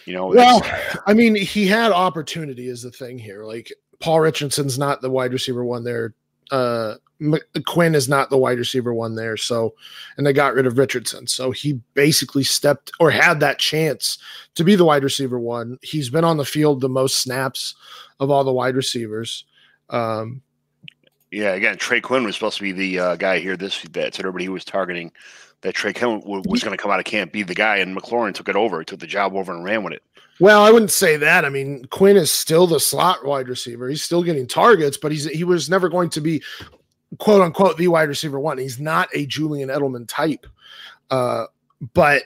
you know. Well, I mean, he had opportunity is the thing here. Like Paul Richardson's not the wide receiver one there. Uh, Quinn is not the wide receiver one there. So, and they got rid of Richardson. So he basically stepped or had that chance to be the wide receiver one. He's been on the field the most snaps of all the wide receivers. Um, yeah, again, Trey Quinn was supposed to be the uh, guy here. This that's what everybody was targeting. That Trey w- was going to come out of camp, be the guy, and McLaurin took it over, took the job over, and ran with it. Well, I wouldn't say that. I mean, Quinn is still the slot wide receiver. He's still getting targets, but he's he was never going to be quote unquote the wide receiver one. He's not a Julian Edelman type. Uh, but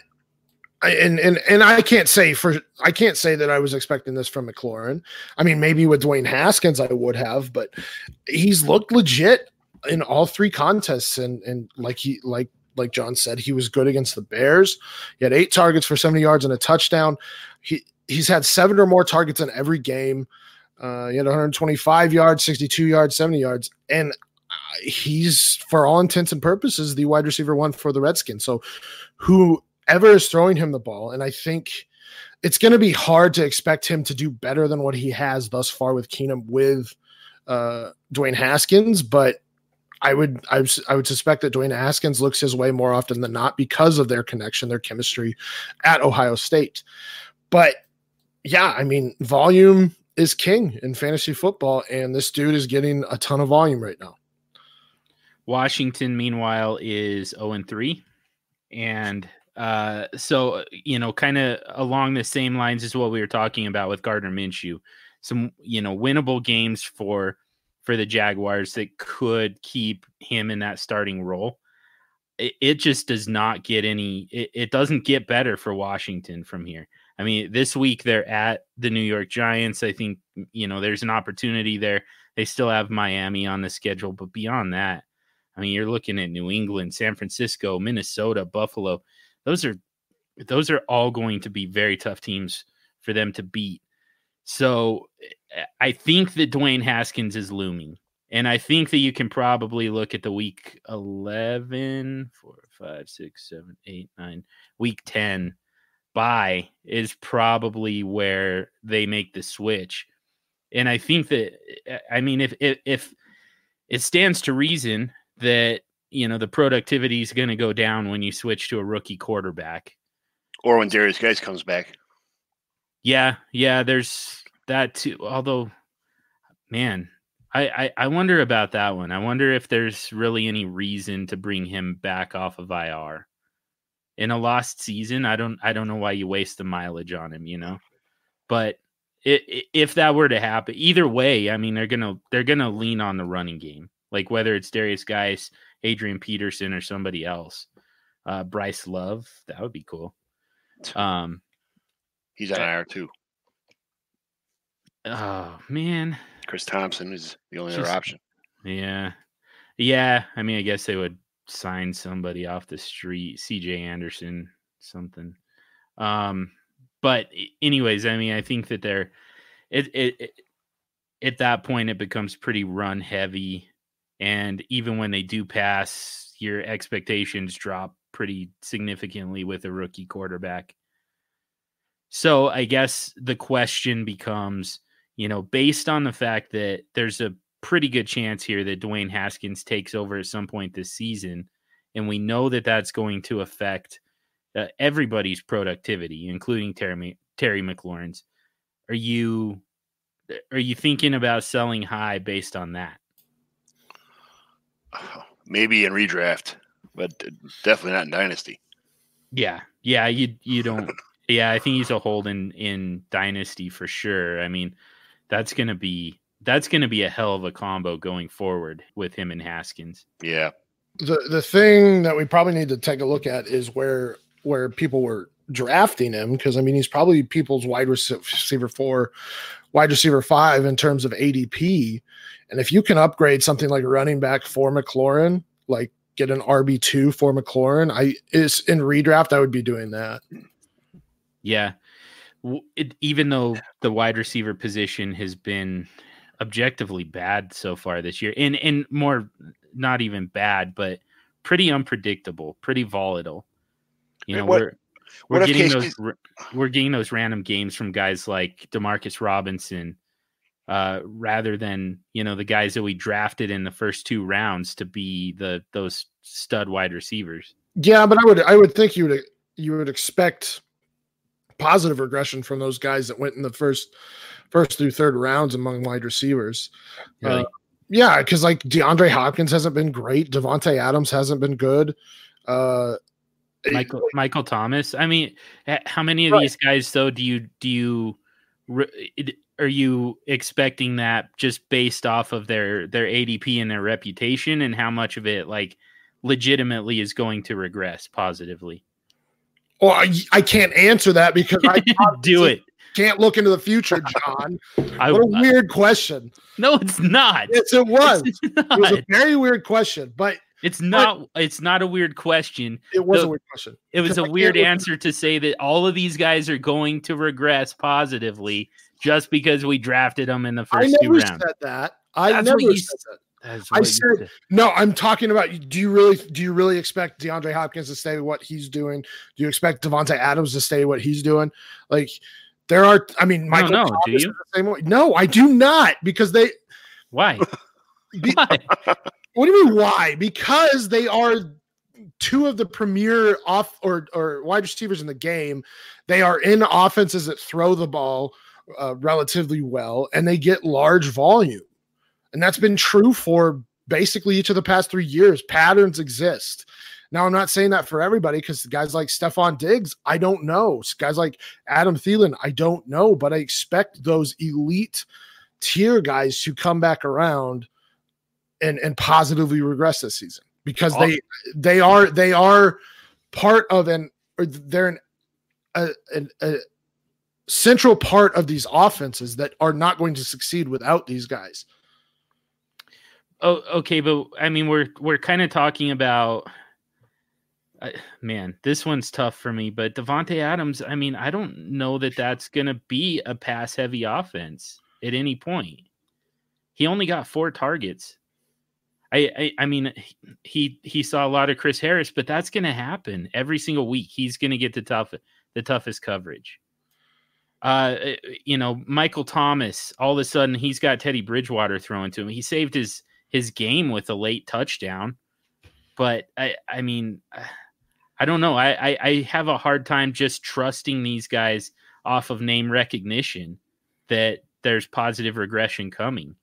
and and and I can't say for I can't say that I was expecting this from McLaurin. I mean, maybe with Dwayne Haskins I would have, but he's looked legit in all three contests, and and like he like like John said, he was good against the Bears. He had eight targets for 70 yards and a touchdown. He he's had seven or more targets in every game. Uh, he had 125 yards, 62 yards, 70 yards, and uh, he's for all intents and purposes the wide receiver one for the Redskins. So whoever is throwing him the ball, and I think it's going to be hard to expect him to do better than what he has thus far with Keenum with uh, Dwayne Haskins, but I would I, I would suspect that Dwayne Haskins looks his way more often than not because of their connection, their chemistry at Ohio State. But yeah, I mean, volume is king in fantasy football, and this dude is getting a ton of volume right now. Washington, meanwhile, is 0 and 3. And uh, so, you know, kind of along the same lines as what we were talking about with Gardner Minshew, some, you know, winnable games for for the Jaguars that could keep him in that starting role. It, it just does not get any, it, it doesn't get better for Washington from here. I mean, this week they're at the New York Giants. I think, you know, there's an opportunity there. They still have Miami on the schedule, but beyond that, I mean, you're looking at New England, San Francisco, Minnesota, Buffalo. Those are those are all going to be very tough teams for them to beat. So eh, I think that Dwayne Haskins is looming. And I think that you can probably look at the week 11, 4, 5, 6, 7, 8, 9, week 10 by is probably where they make the switch. And I think that, eh, I mean, if, if, if it stands to reason that, you know, the productivity is going to go down when you switch to a rookie quarterback. Or when Derrius Guice comes back. Yeah, yeah, there's that too. Although, man, I, I, I wonder about that one. I wonder if there's really any reason to bring him back off of IR in a lost season. I don't I don't know why you waste the mileage on him, you know. But it, it, if that were to happen, either way, I mean they're gonna they're gonna lean on the running game, like whether it's Derrius Guice, Adrian Peterson, or somebody else. Uh, Bryce Love, that would be cool. Um, He's on IR too. Oh man, Chris Thompson is the only other option. yeah, yeah. I mean, I guess they would sign somebody off the street, C.J. Anderson, something. Um, but anyways, I mean, I think that they're it, it, it at that point it becomes pretty run heavy, and even when they do pass, your expectations drop pretty significantly with a rookie quarterback. So I guess the question becomes, you know, based on the fact that there's a pretty good chance here that Dwayne Haskins takes over at some point this season, and we know that that's going to affect uh, everybody's productivity, including Terry Terry McLaurin's. Are you are you thinking about selling high based on that? Maybe in redraft, but definitely not in dynasty. Yeah, yeah, you you don't. Yeah, I think he's a hold in in dynasty for sure. I mean, that's gonna be that's gonna be a hell of a combo going forward with him and Haskins. Yeah. the the thing that we probably need to take a look at is where where people were drafting him because I mean he's probably people's wide receiver four, wide receiver five in terms of ADP, and if you can upgrade something like running back for McLaurin, like get an RB two for McLaurin, I is in redraft I would be doing that. Yeah. It, even though the wide receiver position has been objectively bad so far this year, and and more not even bad, but pretty unpredictable, pretty volatile. You know, what- we're we're what getting those r- we're getting those random games from guys like Demarcus Robinson, uh, rather than you know the guys that we drafted in the first two rounds to be the those stud wide receivers. Yeah, but I would I would think you would you would expect positive regression from those guys that went in the first first through third rounds among wide receivers. Really. Uh, yeah, because like DeAndre Hopkins hasn't been great. Davante Adams hasn't been good. Uh, Michael Michael Thomas. I mean, how many of Right. these guys though do you do you are you expecting that just based off of their their ADP and their reputation and how much of it like legitimately is going to regress positively? Well, I, I can't answer that because I can't do it. can't look into the future, John. I, What a I- weird question. no, it's not. Yes, it was. It was a very weird question, but It's not. It's not a weird question. it was The- a weird question. It was a I weird look- answer to say that all of these guys are going to regress positively just because we drafted them in the I first two never rounds. said that. I That's never said that. I said- No, I'm talking about. Do you really? Do you really expect DeAndre Hopkins to stay what he's doing? Do you expect Davante Adams to stay what he's doing? Like there are. I mean, Michael. don't know. Do you? the same way. No, I do not because they. Why? Be- Why? What do you mean? Why? Because they are two of the premier off or or wide receivers in the game. They are in offenses that throw the ball uh, relatively well, and they get large volume, and that's been true for basically each of the past three years. Patterns exist. Now, I'm not saying that for everybody because guys like Stefon Diggs, I don't know. Guys like Adam Thielen, I don't know, but I expect those elite tier guys to come back around and and positively regress this season because they they are they are part of an or they're an a, an- a central part of these offenses that are not going to succeed without these guys. Oh, okay, but I mean, we're we're kind of talking about. I man, this one's tough for me. But Davante Adams, I mean, I don't know that that's gonna be a pass-heavy offense at any point. He only got four targets. I, I I mean, he he saw a lot of Chris Harris, but that's gonna happen every single week. He's gonna get the tough the toughest coverage. Uh, you know, Michael Thomas. All of a sudden, he's got Teddy Bridgewater throwing to him. He saved his his game with a late touchdown. But I, I mean, I don't know. I, I, I have a hard time just trusting these guys off of name recognition that there's positive regression coming.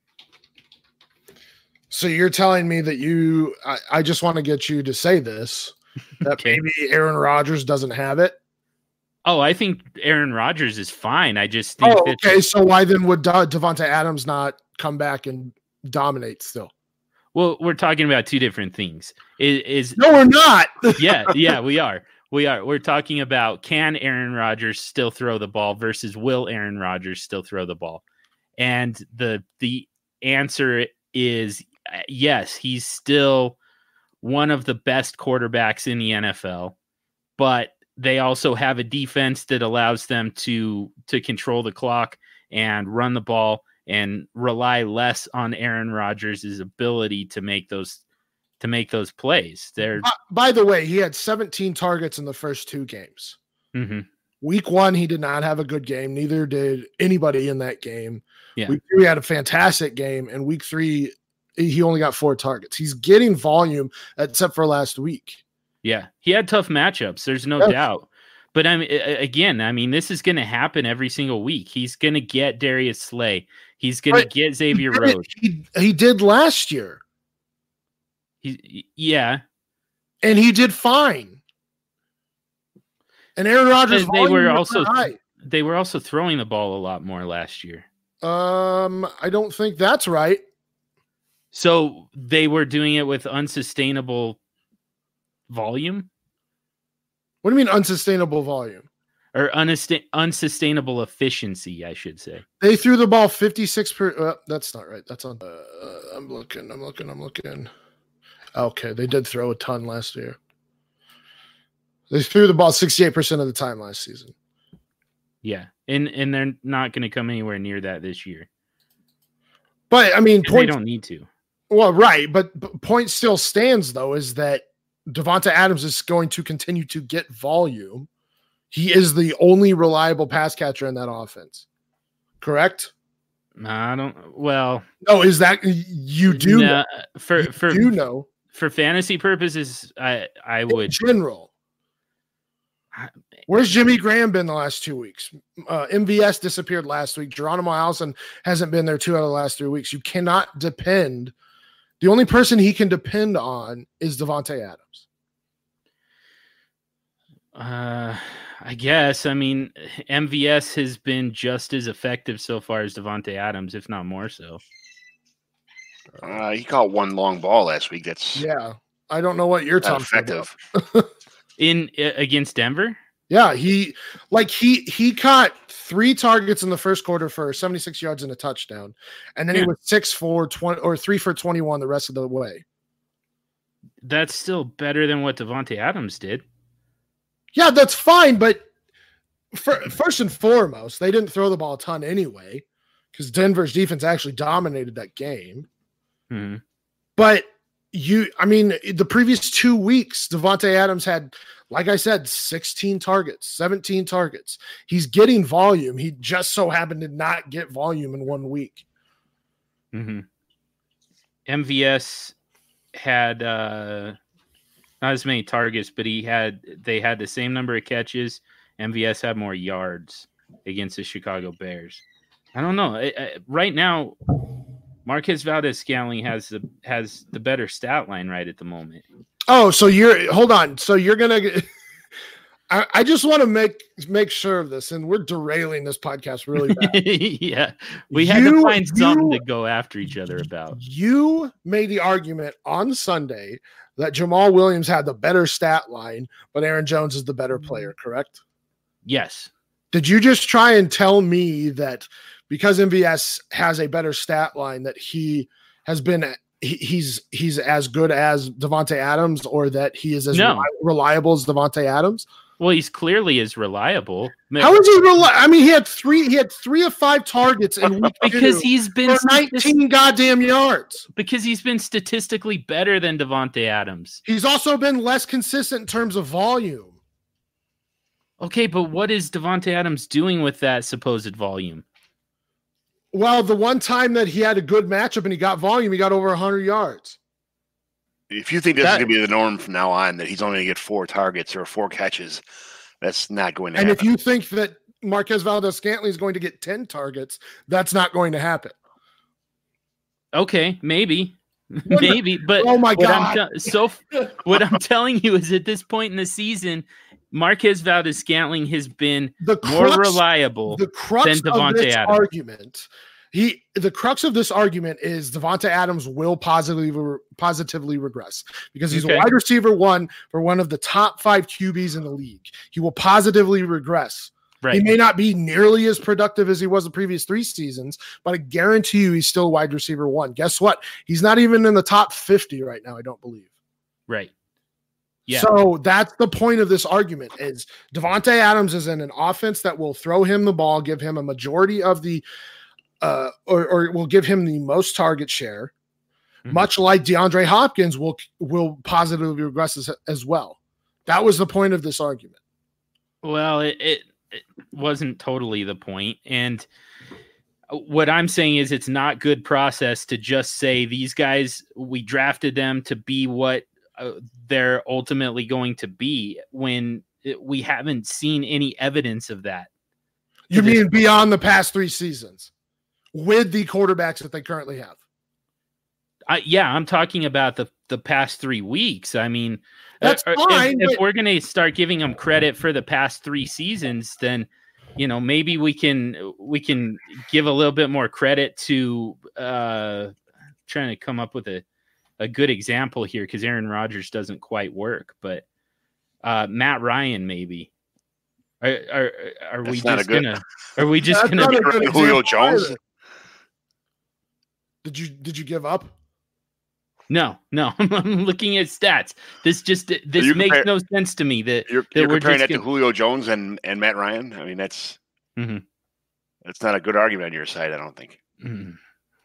So you're telling me that you I, I just want to get you to say this that Okay. maybe Aaron Rodgers doesn't have it. Oh, I think Aaron Rodgers is fine. I just think Oh, okay. So why then would Davante Adams not come back and dominate still? well, we're talking about two different things. Is, is No, we're not. yeah, yeah, we are. We are. We're talking about can Aaron Rodgers still throw the ball versus will Aaron Rodgers still throw the ball? And the the answer is uh, yes, he's still one of the best quarterbacks in the NFL, but they also have a defense that allows them to to control the clock and run the ball and rely less on Aaron Rodgers' ability to make those to make those plays. They're By- By the way, he had 17 targets in the first two games. mhm. Week one, he did not have a good game. Neither did anybody in that game. Yeah. Week two, he had a fantastic game. And week three, he only got four targets. He's getting volume, except for last week. Yeah, he had tough matchups. There's no Yes. doubt. But I mean, again, I mean, this is going to happen every single week. He's going to get Darius Slay. He's going to get Xavier He Rhodes. He, he did last year, He, yeah, and he did fine. And Aaron Rodgers, They- were also high. they were also throwing the ball a lot more last year. Um, I don't think that's right. So they were doing it with unsustainable volume What do you mean unsustainable volume? Or unsustainable efficiency, I should say. They threw the ball 56 per. Uh, that's not right. That's on. Uh, I'm looking. I'm looking. I'm looking. Okay, they did throw a ton last year. They threw the ball 68% of the time last season. Yeah, and and they're not going to come anywhere near that this year. But I mean, 'Cause They don't need to. Well, right, but, but point still stands though is that Davante Adams is going to continue to get volume. He is the only reliable pass catcher in that offense. Correct? No, I don't. Well, No, is that you do know, for you for do know for fantasy purposes, I I in would. general. Where's Jimmy Graham been the last two weeks? Uh, MVS disappeared last week. Geronimo Allison hasn't been there two out of the last three weeks. You cannot depend. The only person he can depend on is Davante Adams. Uh, I guess. I mean, MVS has been just as effective so far as Davante Adams, if not more so. Uh, he caught one long ball last week. That's Yeah, I don't know what you're not talking about. effective. In uh, against Denver, Yeah, he like he he caught three targets in the first quarter for 76 yards and a touchdown, and then he was six for 20 or three for 21 the rest of the way. That's still better than what Davante Adams did. Yeah, that's fine, but fir- first and foremost, they didn't throw the ball a ton anyway because Denver's defense actually dominated that game. Mhm. But you, I mean, the previous two weeks, Davante Adams had, like I said, 16 targets, 17 targets. He's getting volume. He just so happened to not get volume in one week. hmm MVS had uh, not as many targets, but he had they had the same number of catches. MVS had more yards against the Chicago Bears. I don't know. I, I, right now, Marquez Valdes-Scantling has the has the better stat line right at the moment. Oh, so you're hold on. So you're gonna. I, I just want to make make sure of this, and we're derailing this podcast really bad. yeah, we had to You- find something you- to go after each other about. You made the argument on Sunday that Jamaal Williams had the better stat line, but Aaron Jones is the better player, mm-hmm. correct? Yes, Did you just try and tell me that because MVS has a better stat line that he has been he, he's he's as good as Davante Adams or that he is as No. reliable as Davante Adams? Well, he's clearly as reliable. How is he reli- I mean, he had three he had three of five targets in week because two he's been 19 goddamn yards. because he's been statistically better than Davante Adams. He's also been less consistent in terms of volume. Okay, but what is Davante Adams doing with that supposed volume? Well, the one time that he had a good matchup and he got volume, he got over 100 yards. If you think this That- is going to be the norm from now on, that he's only going to get four targets or four catches, that's not going to happen. And if you think that Marquez Valdes-Scantling is going to get 10 targets, that's not going to happen. Okay, maybe, maybe, but oh my what I'm God. te- so what I'm telling you is at this point in the season, Marquez Valdes-Scantling has been The more reliable. the crux than of Davante this Adams. argument, he the crux of this argument is Davante Adams will positively positively regress because he's Okay. a wide receiver one for one of the top five QBs in the league. He will positively regress. right. He may not be nearly as productive as he was the previous three seasons, but I guarantee you he's still wide receiver one. Guess what? He's not even in the top 50 right now, I don't believe. right. Yeah. So that's the point of this argument is Davante Adams is in an offense that will throw him the ball, give him a majority of the uh or, or will give him the most target share, Mhm. much like DeAndre Hopkins will will positively regress as, as well. That was the point of this argument. Well, it, it, it wasn't totally the point. And what I'm saying is it's not good process to just say these guys, we drafted them to be what uh, they're ultimately going to be when it, we haven't seen any evidence of that. You mean beyond the past three seasons with the quarterbacks that they currently have? I, yeah, I'm talking about the the past three weeks. I mean, That's uh, uh, fine, If, if we're going to start giving them credit for the past three seasons, then you know maybe we can we can give a little bit more credit to uh trying to come up with a a good example here because Aaron Rodgers doesn't quite work, but uh Matt Ryan maybe. Are are, are we That's not a just good- gonna are we just That's gonna not a good Julio Jones? either. Did you did you give up? No, no. I'm looking at stats. This just this makes compare- no sense to me. That You're, that you're we're comparing just that to gonna- Julio Jones and, and Matt Ryan. I mean, that's Mhm. that's not a good argument on your side. I don't think. Mm,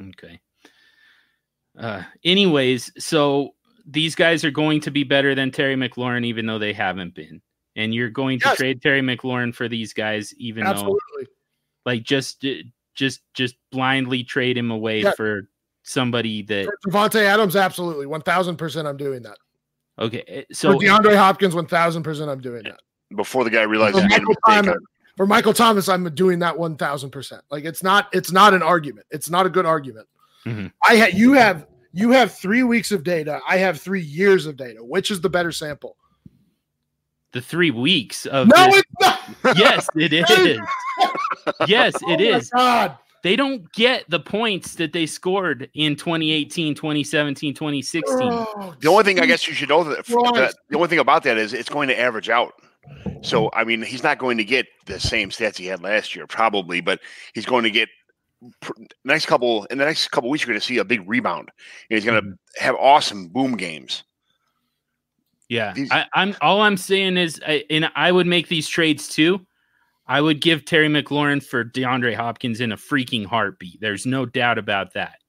okay. Uh, anyways, so these guys are going to be better than Terry McLaurin, even though they haven't been. And you're going to Yes. trade Terry McLaurin for these guys, even though, like, just, just, just blindly trade him away Yeah. for somebody that. For Davante Adams, absolutely. 1000% I'm doing that. Okay, eh, For so DeAndre Hopkins, 1000% I'm doing that. Before the guy realizes For he made a Michael, mistake. Thomas, for Michael Thomas, I'm doing that 1000%. Like it's not it's not an argument. It's not a good argument. Mhm. I ha- you have you have 3 weeks of data. I have 3 years of data. Which is the better sample? the three weeks of No, this- it's not. yes, it is. Yes, it Oh my is. God. They don't get the points that they scored in 2018, 2017, 2016. Oh, The only thing I guess you should know that, Christ. that the only thing about that is it's going to average out. So I mean, he's not going to get the same stats he had last year, probably, but he's going to get pr- next couple in the next couple weeks. You're going to see a big rebound, and he's going to mm-hmm. have awesome boom games. Yeah, These- I, I'm all I'm saying is, I, and I would make these trades too. I would give Terry McLaurin for DeAndre Hopkins in a freaking heartbeat. There's no doubt about that.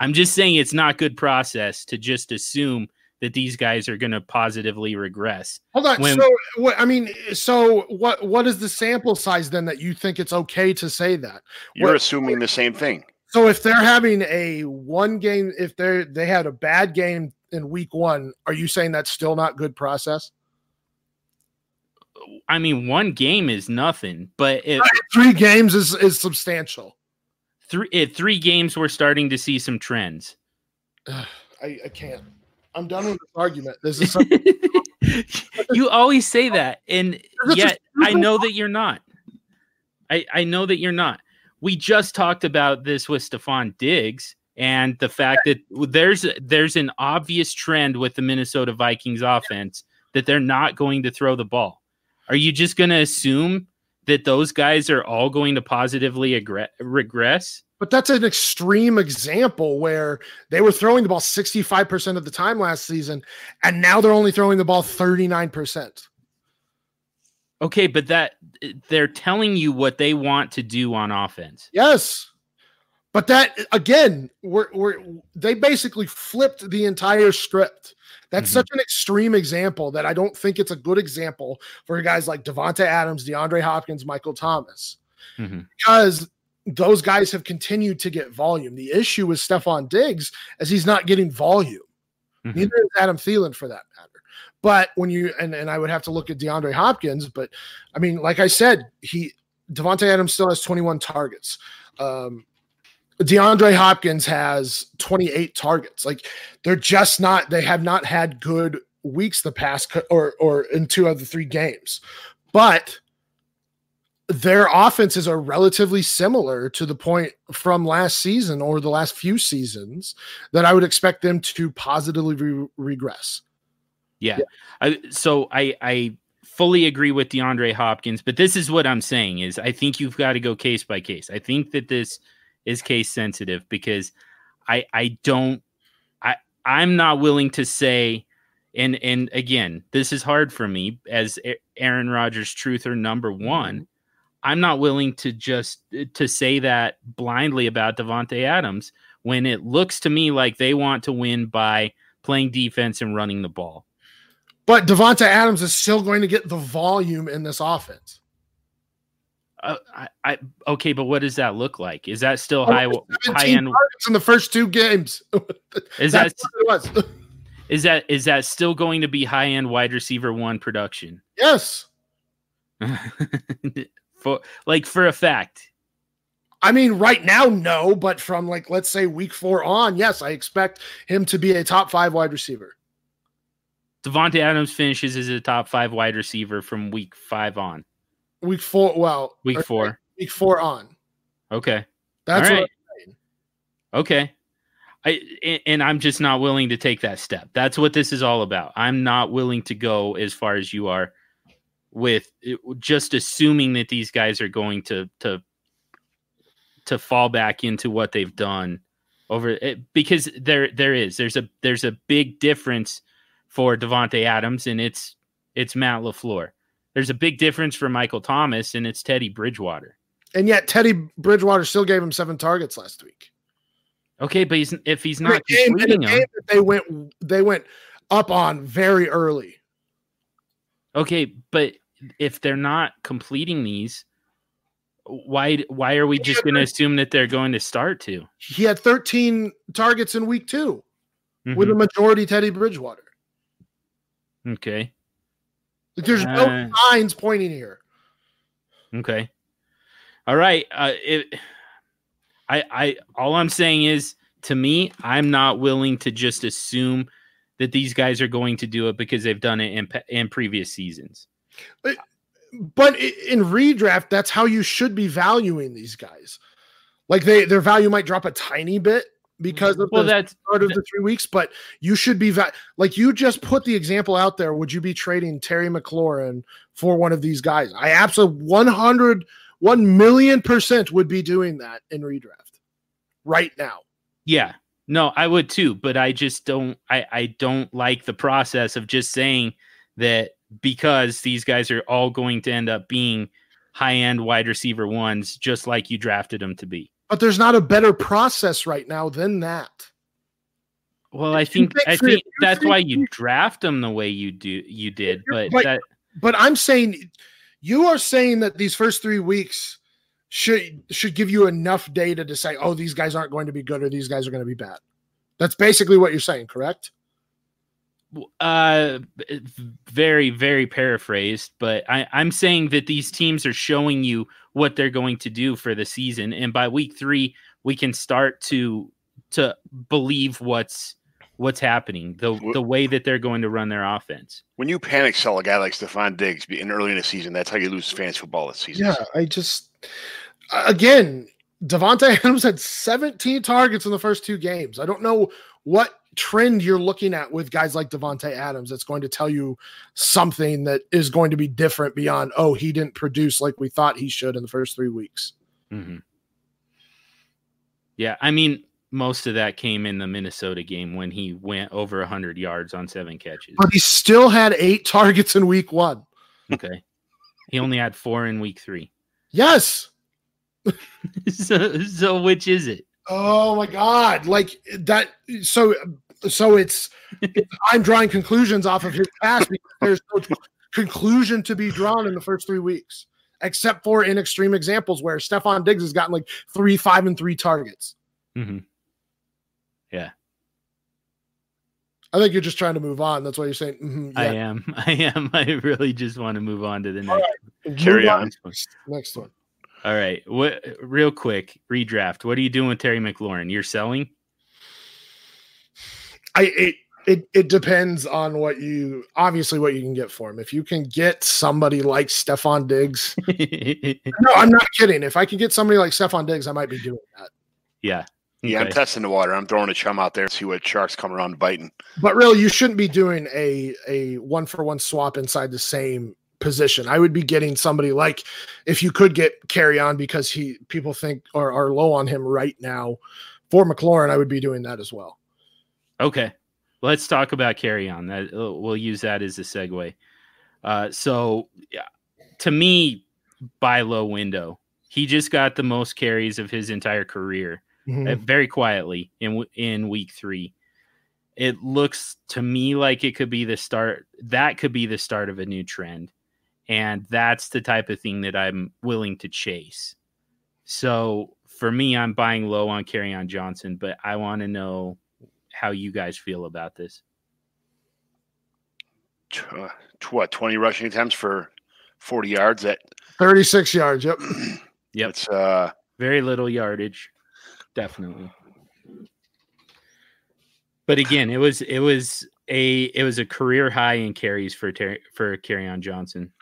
I'm just saying it's not good process to just assume that these guys are going to positively regress. Hold on. When- so, what, I mean, so what? What is the sample size then that you think it's okay to say that? You're What- assuming the same thing. So, if they're having a one game, if they they had a bad game in week one, are you saying that's still not good process? I mean, one game is nothing, but if Three games is is substantial. three eh, if three games, we're starting to see some trends. I, I can't. I'm done with this argument. This is something you always say that, and yet I know that you're not. I I know that you're not. We just talked about this with Stefon Diggs and the fact that there's there's an obvious trend with the Minnesota Vikings offense that they're not going to throw the ball. Are you just going to assume that those guys are all going to positively agre- regress? But that's an extreme example where they were throwing the ball 65% of the time last season, and now they're only throwing the ball 39%. Okay, but that they're telling you what they want to do on offense. Yes. But that again, we're, we're they basically flipped the entire script. That's Mhm. such an extreme example that I don't think it's a good example for guys like Davante Adams, DeAndre Hopkins, Michael Thomas. Mhm. Because those guys have continued to get volume. The issue with Stefon Diggs is he's not getting volume. Mhm. Neither is Adam Thielen for that matter. But when you and, and I would have to look at DeAndre Hopkins, but I mean, like I said, he Davante Adams still has 21 targets. Um DeAndre Hopkins has 28 targets. Like they're just not, they have not had good weeks the past or or in two of the three games. But their offenses are relatively similar to the point from last season or the last few seasons that I would expect them to positively re- regress. Yeah. I, so I I fully agree with DeAndre Hopkins, but this is what I'm saying is I think you've got to go case by case. I think that this is case sensitive because I I don't I I'm not willing to say and and again, this is hard for me as Aaron Rodgers truther number mm-hmm. 1. I'm not willing to just to say that blindly about Davante Adams when it looks to me like they want to win by playing defense and running the ball. But Davante Adams is still going to get the volume in this offense. Uh, I, I okay, but what does that look like? Is that still high high end? in the first two games. Is that is that is that still going to be high end wide receiver one production? yes. for like for a fact. I mean, right now, no, but from like let's say week four on, yes, I expect him to be a top five wide receiver. Davante Adams finishes as a top five wide receiver from week five on. Week four, well, Week four. week four on. Okay. That's right. Okay. I and I'm just not willing to take that step. That's what this is all about. I'm not willing to go as far as you are with eh, just assuming that these guys are going to to to fall back into what they've done over it, because there there is there's a there's a big difference for Davante Adams and it's it's Matt LaFleur. There's a big difference for Michael Thomas and it's Teddy Bridgewater. And yet Teddy Bridgewater still gave him seven targets last week. Okay, but he's if he's not game- in a completing them, game that they went they went up on very early. Okay, but if they're not completing these, why why are we just going to assume that they're going to start to? He had 13 targets in week two with mm-hmm. a majority Teddy Bridgewater. Okay, Like, there's no Uh. signs pointing here. okay, all right. Uh, it, I I all I'm saying is to me, I'm not willing to just assume that these guys are going to do it because they've done it in in previous seasons. But i- in redraft, that's how you should be valuing these guys. Like they their value might drop a tiny bit because of Well, the that's start of the three weeks, but you should be va- like you just put the example out there. Would you be trading Terry McLaurin for one of these guys? I absolutely 100, 1 million percent would be doing that in redraft right now. Yeah. No, I would too, but I just don't I I don't like the process of just saying that because these guys are all going to end up being high-end wide receiver ones just like you drafted them to be. But there's not a better process right now than that. Well, I think I think that's why you you- draft them the way you do you did, but But- that But I'm saying you are saying that these first three weeks should should give you enough data to say, oh, these guys aren't going to be good or these guys are going to be bad. That's basically what you're saying, correct? Uh very very paraphrased but I, i'm saying that these teams are showing you what they're going to do for the season and by week three we can start to to believe what's what's happening the the way that they're going to run their offense When you panic sell a guy like Stefon Diggs in early in the season, that's how you lose fantasy football this season. Yeah, I just again, Davante Adams had 17 targets in the first two games. I don't know what trend you're looking at with guys like Davante Adams that's going to tell you something that is going to be different beyond, oh, he didn't produce like we thought he should in the first three weeks. Mhm. yeah i mean most of that came in the minnesota game when he went over 100 yards on seven catches But he still had eight targets in week one. okay he only had four in week three Yes. so, so which is it Oh my god! Like that. So, so it's I'm drawing conclusions off of his past because there's no conclusion to be drawn in the first three weeks, except for in extreme examples where Stefon Diggs has gotten like three, five, and three targets. Mhm. I think you're just trying to move on. That's why you're saying. mhm, I am. I am. I really just want to move on to the next. Move Carry on. Next one. All right. What? Real quick, redraft. What are you doing with Terry McLaurin? You're selling. I it, it it depends on what you obviously what you can get for him. If you can get somebody like Stefon Diggs, no, I'm not kidding. If I can get somebody like Stefon Diggs, I might be doing that. yeah. Yeah, I'm testing the water. I'm throwing a chum out there, to see what sharks come around biting. But really, you shouldn't be doing a a one for one swap inside the same position. I would be getting somebody like if you could get Kerryon because he people think or are low on him right now for McLaurin. I would be doing that as well. Okay. Let's talk about Kerryon. That uh, we'll use that as a segue. Uh, so, yeah, to me, buy low window. He just got the most carries of his entire career. uh, very quietly in in week three. It looks to me like it could be the start. That could be the start of a new trend, and that's the type of thing that I'm willing to chase. So for me, I'm buying low on Kerryon Johnson, but I want to know how you guys feel about this. Uh, What, 20 rushing attempts for 40 yards? That 36 yards. Yep. Yep, It's uh, very little yardage, definitely. But again, it was it was a it was a career high in carries for Ter- for Kerryon Johnson.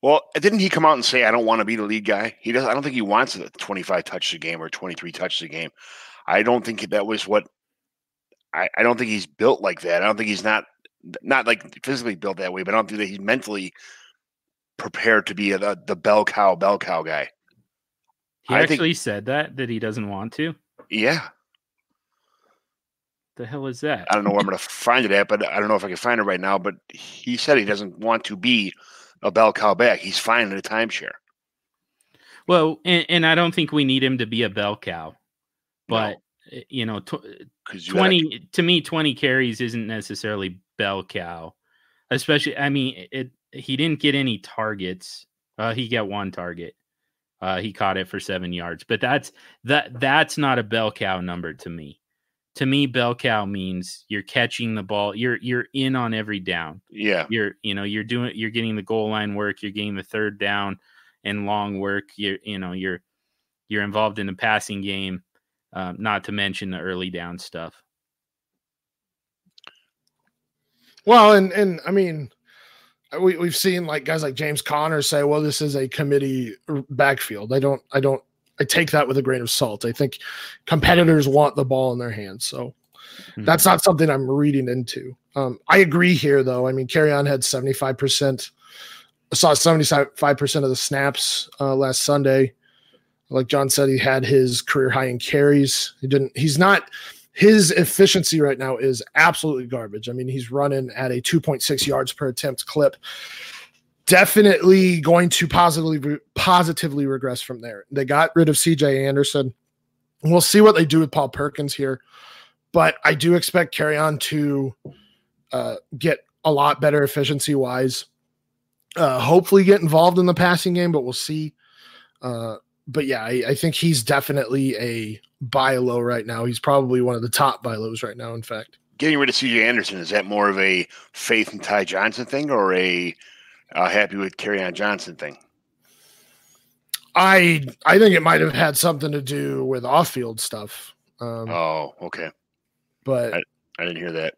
well, didn't he come out and say, I don't want to be the lead guy? He does. I don't think he wants a 25 touches a game or 23 touches a game. I don't think that was what I, I don't think he's built like that. I don't think he's not not like physically built that way, but I don't think that he's mentally prepared to be a, the, the bell cow, bell cow guy. He I think- actually said that that he doesn't want to. Yeah. The hell is that? I don't know where I'm going to find it at, but I don't know if I can find it right now. But he said he doesn't want to be a bell cow back. He's fine in a timeshare. Well, and, and I don't think we need him to be a bell cow, but uh, you know, tw- you gotta- twenty to me, twenty carries isn't necessarily bell cow. Especially, I mean, it. He didn't get any targets. Uh, he got one target. Uh, he caught it for seven yards, but that's that. That's not a bell cow number to me. To me, bell cow means you're catching the ball. You're you're in on every down yeah. you're you know you're doing you're getting the goal line work you're getting the third down and long work you're you know you're you're involved in the passing game um, not to mention the early down stuff Well, and and I mean, we we've seen like guys like James Conner say, "Well, this is a committee backfield." I don't I don't I take that with a grain of salt. I think competitors want the ball in their hands, so Mhm. that's not something I'm reading into. Um, I agree here, though. I mean, Kerryon had 75 percent. Saw 75 percent of the snaps uh, last Sunday. Like John said, he had his career high in carries. He didn't. He's not. His efficiency right now is absolutely garbage. I mean, he's running at a 2.6 yards per attempt clip. Definitely going to positively positively regress from there. They got rid of CJ Anderson. We'll see what they do with Paul Perkins here, but I do expect Kerryon to uh, get a lot better efficiency wise. Uh, hopefully, get involved in the passing game, but we'll see. Uh, but yeah, I, I think he's definitely a buy low right now. He's probably one of the top buy lows right now. In fact, Getting rid of CJ Anderson is that more of a faith in Ty Johnson thing or a uh, happy with Kerryon Johnson thing? I I think it might have had something to do with off field stuff. Um, Oh, okay. but I didn't hear that.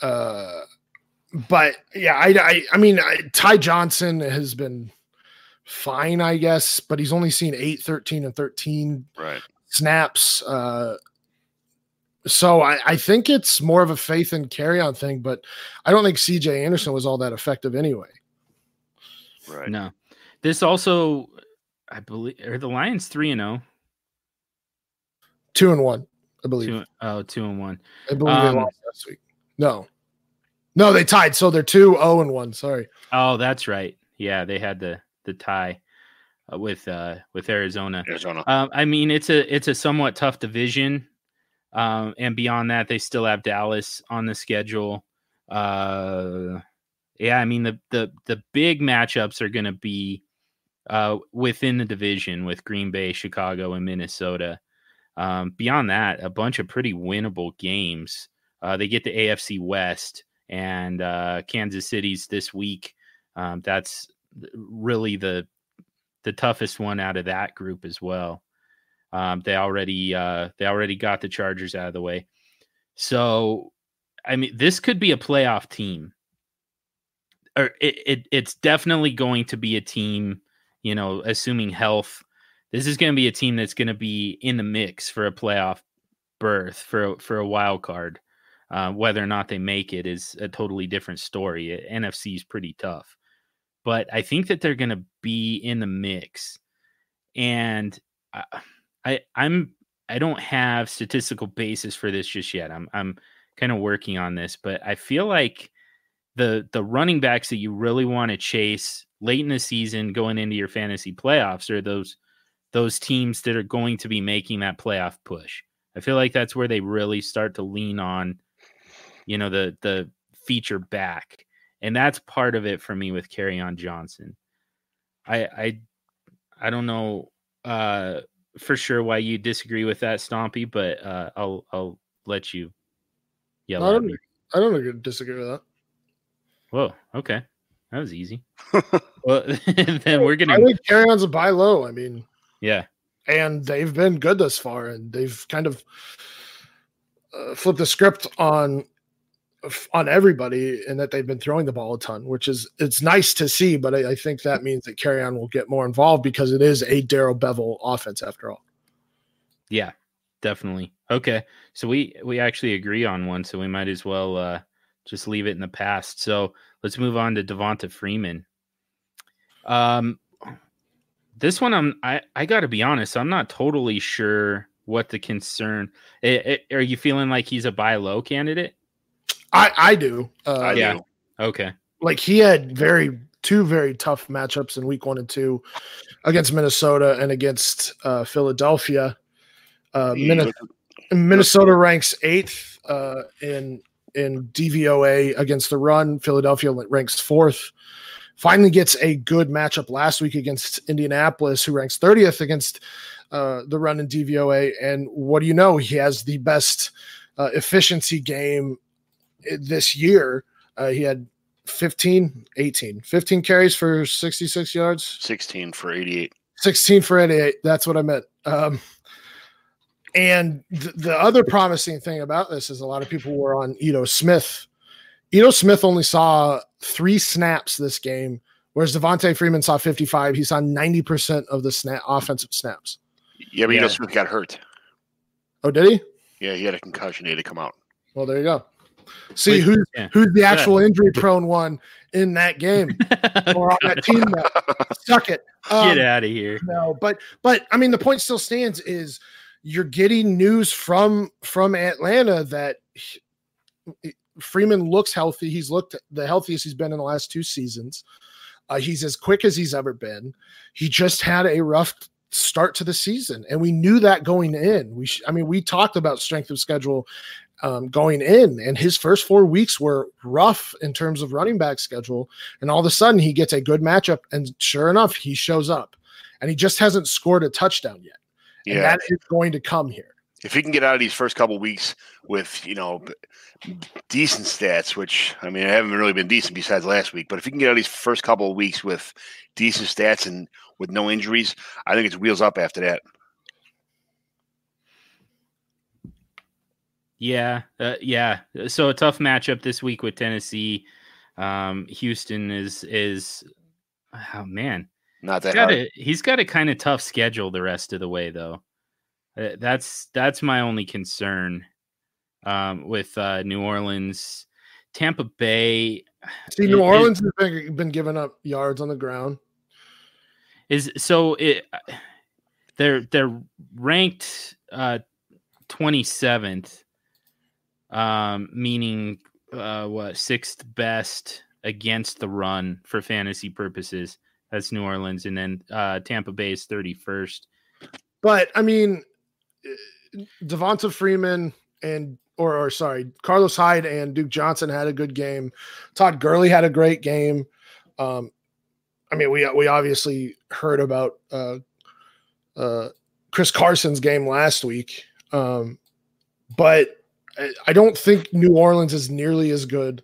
uh, but yeah, I I, I mean, I, Ty Johnson has been fine, I guess, but he's only seen 8, 13, and 13 Right. snaps. Uh, so I, I think it's more of a faith and Kerryon thing, but I don't think CJ Anderson was all that effective anyway. Right. No. This also, I believe, are the Lions three and zero? Two and one, I believe. Two, oh, two and one. I believe they um, lost last week. No, no, they tied. So they're two, oh, and one. Sorry. Oh, that's right. Yeah, they had the the tie uh, with uh with Arizona. Arizona. Um, I mean, it's a it's a somewhat tough division, um, and beyond that, they still have Dallas on the schedule. Uh, yeah, I mean the the the big matchups are going to be uh, within the division with Green Bay, Chicago, and Minnesota. Um, beyond that, a bunch of pretty winnable games. Uh, they get the AFC West and uh, Kansas City's this week. Um, that's really the the toughest one out of that group as well. Um, they already uh, they already got the Chargers out of the way, so I mean this could be a playoff team, or it, it it's definitely going to be a team. You know, assuming health, this is going to be a team that's going to be in the mix for a playoff berth for for a wild card. Uh, whether or not they make it is a totally different story. NFC is pretty tough, but I think that they're going to be in the mix. And I, I, I'm I don't have statistical basis for this just yet. I'm I'm kind of working on this, but I feel like the the running backs that you really want to chase late in the season, going into your fantasy playoffs, are those those teams that are going to be making that playoff push. I feel like that's where they really start to lean on you know the the feature back and that's part of it for me with Kerryon Johnson. I i i don't know uh for sure why you disagree with that stompy but uh i'll i'll let you yell I at don't, me. I don't disagree with that. whoa okay. That was easy. Well then we're gonna I think carry on's a buy low. I mean, yeah. And they've been good thus far, and they've kind of uh, flipped the script on on everybody, and that they've been throwing the ball a ton, which is it's nice to see. But I, I think that means that Kerryon will get more involved because it is a Darrell Bevell offense after all. yeah definitely okay so we we actually agree on one so we might as well uh just leave it in the past so let's move on to devonta freeman um this one i'm i i gotta be honest i'm not totally sure what the concern i i are you feeling like he's a buy low candidate I I do. Uh, I yeah. do. okay like he had very two very tough matchups in week one and two against Minnesota and against uh, Philadelphia. Uh, He Minnesota ranks eighth uh, in in DVOA against the run. Philadelphia ranks fourth. Finally gets a good matchup last week against Indianapolis, who ranks 30th against uh, the run in DVOA. And what do you know? He has the best uh, efficiency game i- this year. Uh, he had 15, 18, 15 carries for 66 yards. 16 for 88. 16 for 88. That's what I meant. Um, and th- the other promising thing about this is a lot of people were on Ito Smith. Ito Smith only saw three snaps this game, whereas Devonta Freeman saw 55. He saw 90% of the snap offensive snaps. Yeah, but you know Yeah. Smith got hurt. Oh, did he? Yeah, he had a concussion. He had to come out. Well, there you go. See Wait, who's yeah. who's the actual injury prone one in that game or on that team. That, suck it. Um, Get out of here. No, but but I mean the point still stands is you're getting news from from Atlanta that he- Freeman looks healthy. He's looked the healthiest he's been in the last two seasons. Uh, he's as quick as he's ever been. He just had a rough start to the season, and we knew that going in. We, sh- I mean, we talked about strength of schedule um, going in, and his first four weeks were rough in terms of running back schedule. And all of a sudden, he gets a good matchup, and sure enough, he shows up, and he just hasn't scored a touchdown yet. And Yeah, that is going to come here. if he can get out of these first couple weeks with you know decent stats, which I mean, I haven't really been decent besides last week, but if he can get out of these first couple of weeks with decent stats and with no injuries, I think it's wheels up after that. Yeah, uh, yeah. So a tough matchup this week with Tennessee. Um, Houston is is oh man, Not he's that got hard. a he's got a kind of tough schedule the rest of the way though. Uh, that's that's my only concern um, with uh, New Orleans, Tampa Bay. See, New it- Orleans has been, been giving up yards on the ground. is so it they're they're ranked uh 27th um meaning uh what sixth best against the run for fantasy purposes that's new orleans and then uh tampa bay is 31st But I mean, eh, Devonta Freeman and or, or sorry, Carlos Hyde and Duke Johnson had a good game. Todd Gurley had a great game. Um, I mean, we we obviously heard about uh, uh, Chris Carson's game last week, um, but I, don't think New Orleans is nearly as good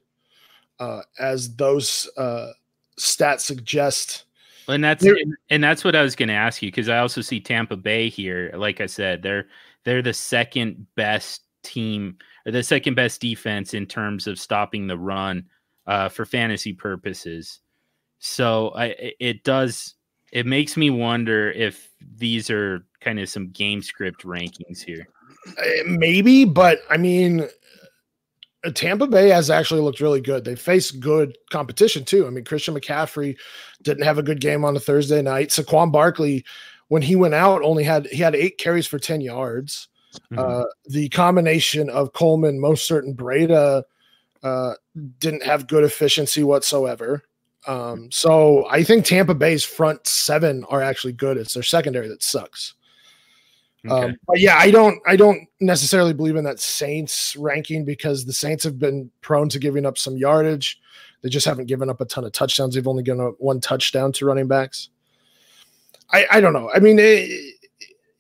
uh, as those uh, stats suggest. and that's You're- and that's what i was going to ask you because i also see tampa bay here. Like i said they're they're the second best team or the second best defense in terms of stopping the run uh, for fantasy purposes. So i it- does it makes me wonder if these are kind of some game script rankings here maybe, but I mean, uh, Tampa Bay has actually looked really good. They face good competition too. I mean, Christian McCaffrey didn't have a good game on a Thursday night. Saquon Barkley, when he went out, only had he had eight carries for ten yards. Mhm. Uh, the combination of Coleman, most certain Breida, uh, didn't have good efficiency whatsoever. Um, so I think Tampa Bay's front seven are actually good. It's their secondary that sucks. Okay. Um, but yeah, I don't I don't necessarily believe in that Saints ranking because the Saints have been prone to giving up some yardage. They just haven't given up a ton of touchdowns. They've only given up one touchdown to running backs. I I don't know. I mean, it,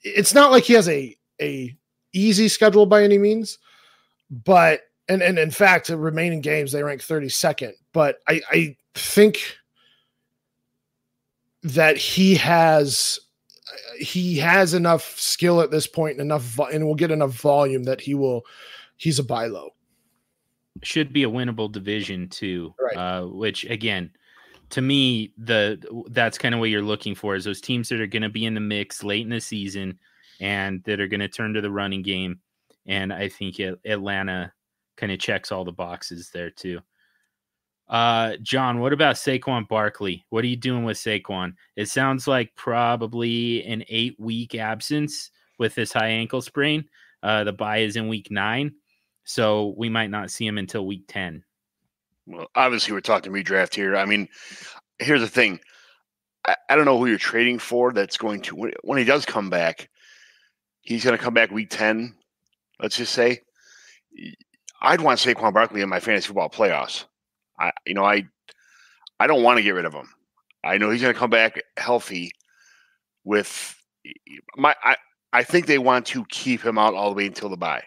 it's not like he has a a easy schedule by any means, but and and in fact, the remaining games they rank 32nd. But I I think that he has he has enough skill at this point and enough vo- and will get enough volume that he will he's a buy low. should be a winnable division too. Right. Uh, which again, to me, the that's kind of what you're looking for is those teams that are going to be in the mix late in the season and that are going to turn to the running game. And I think Atlanta kind of checks all the boxes there too. Uh, John, what about Saquon Barkley? What are you doing with Saquon? It sounds like probably an eight week absence with this high ankle sprain. Uh, the bye is in week nine. So we might not see him until week 10. Well, obviously, we're talking redraft here. I mean, here's the thing. I, I don't know who you're trading for. That's going to when, he does come back. He's going to come back week ten. Let's just say. I'd want Saquon Barkley in my fantasy football playoffs. I, you know, I, I don't want to get rid of him. I know he's going to come back healthy. With my, I, I think they want to keep him out all the way until the bye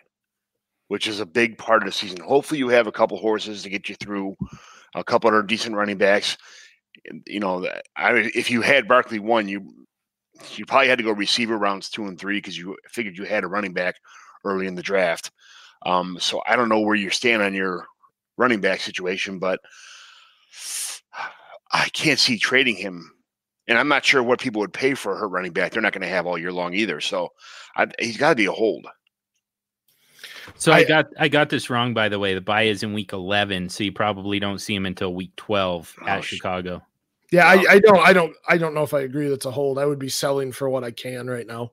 which is a big part of the season. Hopefully, you have a couple horses to get you through, a couple other decent running backs. You know, I mean, if you had Barkley one, you you probably had to go receiver rounds two and three because you figured you had a running back early in the draft. Um, so I don't know where you stand on your running back situation, but I can't see trading him And I'm not sure what people would pay for a hurt running back. They're not going to have all year long either. So I, he's got to be a hold. So I, I- got I got this wrong by the way. The bye is in week 11, so you probably don't see him until week 12 Oh, at sh- Chicago. Yeah, I, oh. I don't I don't I don't know if I agree that's a hold. I would be selling for what I can right now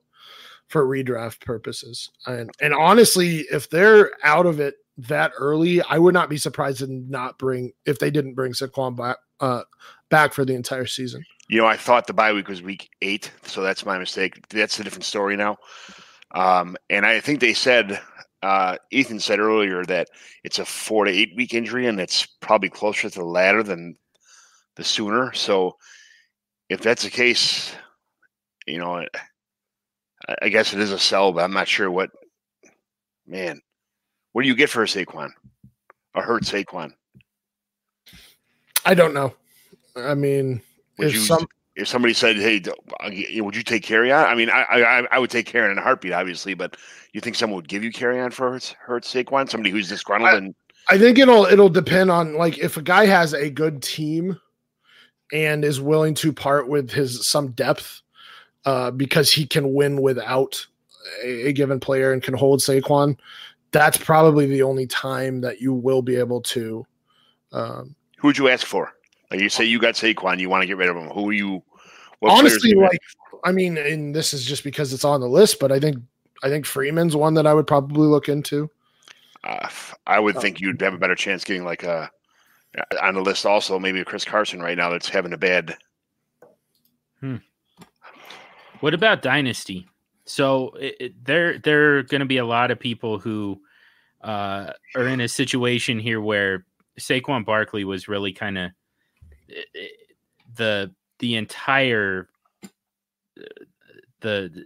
for redraft purposes. And and honestly, if they're out of it that early, I would not be surprised to not bring if they didn't bring Saquon back uh back for the entire season. You know, I thought the bye week was week eight, so that's my mistake. That's a different story now. Um, and I think they said, uh, Ethan said earlier that it's a four to eight week injury, and it's probably closer to the latter than the sooner. So, if that's the case, you know, I, I guess it is a sell, but I'm not sure what. Man, what do you get for a Saquon? A hurt Saquon? I don't know. I mean, Would if you some if somebody said, "Hey, d- I'll get you- would you take Kerryon?" I mean, I, I I would take Kerryon in a heartbeat, obviously, but you think someone would give you Kerryon for Hurts, Hurts Saquon? Somebody who's disgruntled I- and I think it'll it'll depend on like if a guy has a good team and is willing to part with his some depth uh, because he can win without a, a given player and can hold Saquon. That's probably the only time that you will be able to. Um, who'd you ask for? Like you say, you got Saquon, you want to get rid of him. Who are you? what honestly, do you like I mean, and this is just because it's on the list, but I think I think Freeman's one that I would probably look into. Uh, f- I would Oh. think you'd have a better chance getting like a on the list. Also, maybe a Chris Carson right now that's having a bad. What about Dynasty? So it, it, there there are going to be a lot of people who uh, are in a situation here where Saquon Barkley was really kind of the the entire uh, the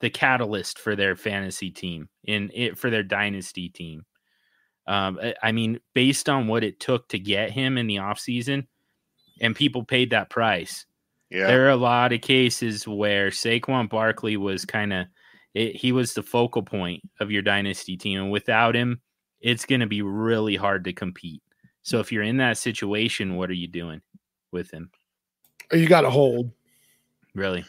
the catalyst for their fantasy team in it for their dynasty team. Um, I mean, based on what it took to get him in the offseason, and people paid that price. Yeah, There are a lot of cases where Saquon Barkley was kind of he was the focal point of your dynasty team, and without him, it's going to be really hard to compete. So if you're in that situation, what are you doing with him? You got to hold. Really?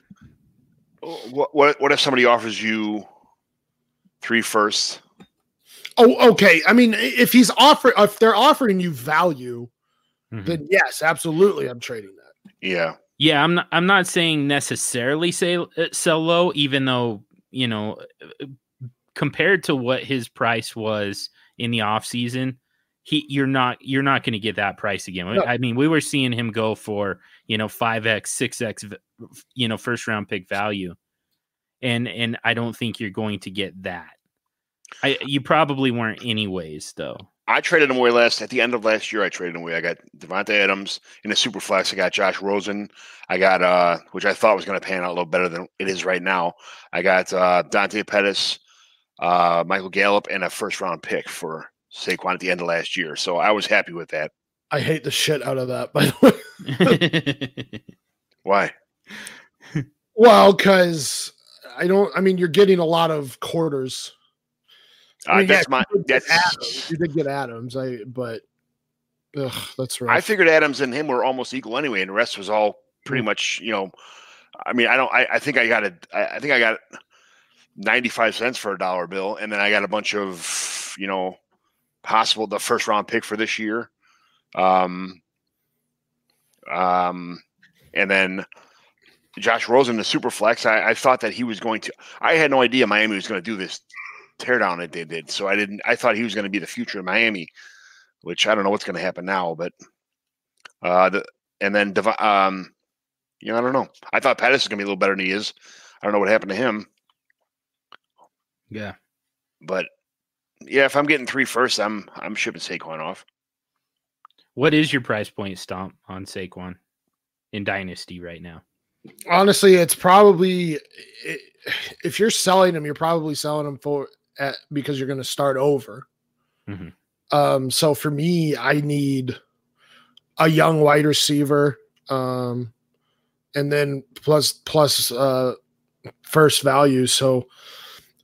what what what if somebody offers you three firsts? Oh, okay. I mean, if he's offering, if they're offering you value, Mhm. then yes, absolutely, I'm trading that. Yeah, Yeah, I'm not. I'm not saying necessarily say uh, sell low, even though you know, uh, compared to what his price was in the off season, he you're not you're not going to get that price again. No. I mean, we were seeing him go for you know five x, six x, you know, first round pick value, and and I don't think you're going to get that. I you probably weren't anyways, though. I traded him away last at the end of last year. I traded him away. I got Devontae Adams in a super flex. I got Josh Rosen. I got uh, which I thought was going to pan out a little better than it is right now. I got uh, Dante Pettis, uh, Michael Gallup, and a first round pick for Saquon at the end of last year. So I was happy with that. I hate the shit out of that. By the way, Why? well, because I don't. I mean, you're getting a lot of quarters. I Uh, mean, that's yeah, my you did get that's. Adams. You did get Adams. I but, ugh, that's right. I figured Adams and him were almost equal anyway, and the rest was all pretty Mm. much, you know. I mean, I don't. I, I think I got a. I I think I got ninety-five cents for a dollar bill, and then I got a bunch of, you know, possible the first round pick for this year, um, um, and then Josh Rosen, the super flex. I, I thought that he was going to. I had no idea Miami was going to do this teardown that they did, so I didn't. I thought he was going to be the future of Miami, which I don't know what's going to happen now, but uh, the and then Dev- um, you know, I don't know. I thought Pettis was going to be a little better than he is. I don't know what happened to him, yeah. but yeah, if I'm getting three first, I'm I'm shipping Saquon off. What is your price point stomp on Saquon in Dynasty right now? Honestly, it's probably if you're selling them, you're probably selling them for at because you're going to start over. Mhm. Um, so for me, I need a young wide receiver, um, and then plus plus uh, first value. So Just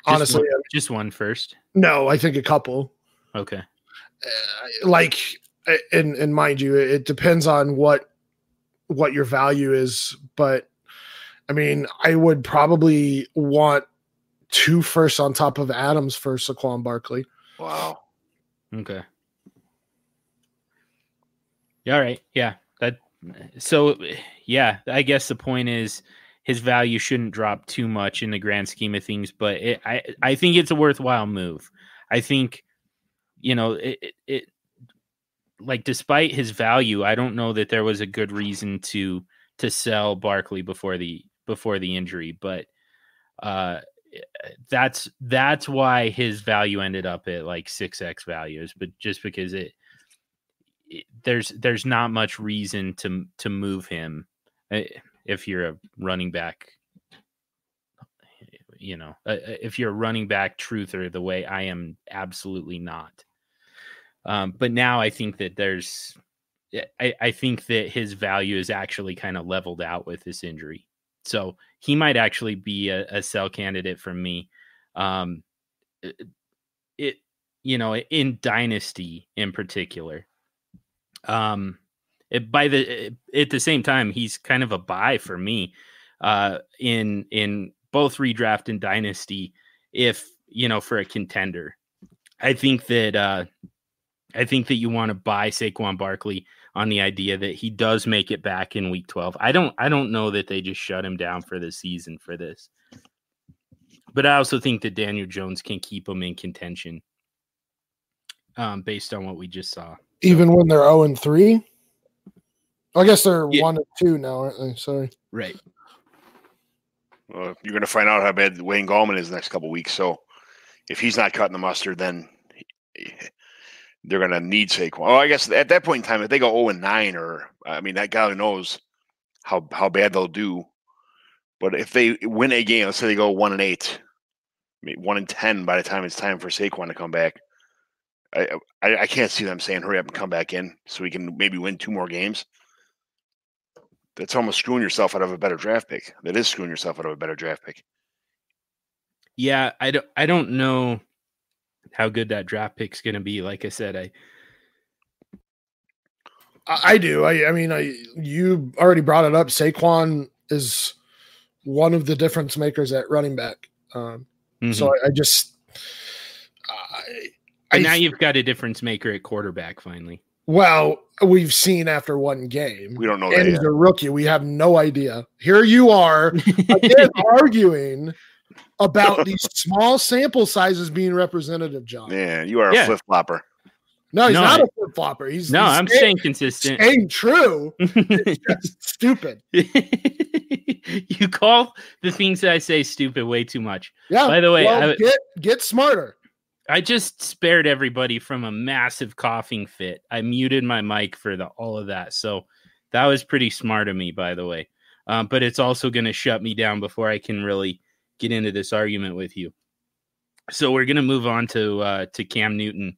honestly, one- just one first. no, I think a couple. Okay. uh, like and and mind you it depends on what what your value is, but I mean, I would probably want two firsts on top of Adams for Saquon Barkley. Wow. Okay. Yeah, all right. Yeah. That so yeah, I guess the point is his value shouldn't drop too much in the grand scheme of things, but it, I I think it's a worthwhile move. I think you know it, it, it like despite his value, I don't know that there was a good reason to to sell Barkley before the before the injury, but uh that's that's why his value ended up at like 6x values, but just because it, it there's there's not much reason to to move him eh, if you're a running back you know, uh, if you're a running back truther the way I am absolutely not. Um, but now I think that there's, I, I think that his value is actually kind of leveled out with this injury. So he might actually be a, a sell candidate for me. Um, it, it, you know, in dynasty in particular. Um, it, by the at the same time, he's kind of a buy for me. Uh, in in both redraft and dynasty, if you know for a contender, I think that uh, I think that you want to buy Saquon Barkley on the idea that he does make it back in week 12. I don't I don't know that they just shut him down for the season for this. But I also think that Daniel Jones can keep him in contention. Um, based on what we just saw. Even when they're 0 and 3? I guess they're Yeah. 1 and 2 now, aren't they? Sorry. Right. Well, you're going to find out how bad Wayne Gallman is the next couple weeks. So if he's not cutting the mustard, then he- they're going to need Saquon. Oh, I guess at that point in time, if they go 0 and 9, or I mean, that guy knows how how bad they'll do. But if they win a game, let's say they go 1 and 8, maybe 1 and 10 by the time it's time for Saquon to come back. I, I I can't see them saying hurry up and come back in so we can maybe win two more games. That's almost screwing yourself out of a better draft pick. That is screwing yourself out of a better draft pick. Yeah, I don't I don't know how good that draft pick's going to be. Like I said, I I, I do. I, I mean, I you already brought it up. Saquon is one of the difference makers at running back. Um, So I, I just, I, and I now you've got a difference maker at quarterback finally. well, we've seen after one game. We don't know and that he's yet. a rookie. We have no idea. Here you are again arguing about these small sample sizes being representative, John. Yeah, you are Yeah. a flip flopper. No, he's No, not I- a flip flopper. He's no, he's I'm staying, staying consistent. staying true. It's just stupid. you call the things that I say stupid way too much. Yeah. By the way, well, I- get get smarter. I just spared everybody from a massive coughing fit. I muted my mic for the all of that. So that was pretty smart of me, by the way. Um, but it's also going to shut me down before I can really get into this argument with you. So we're going to move on to uh, to Cam Newton,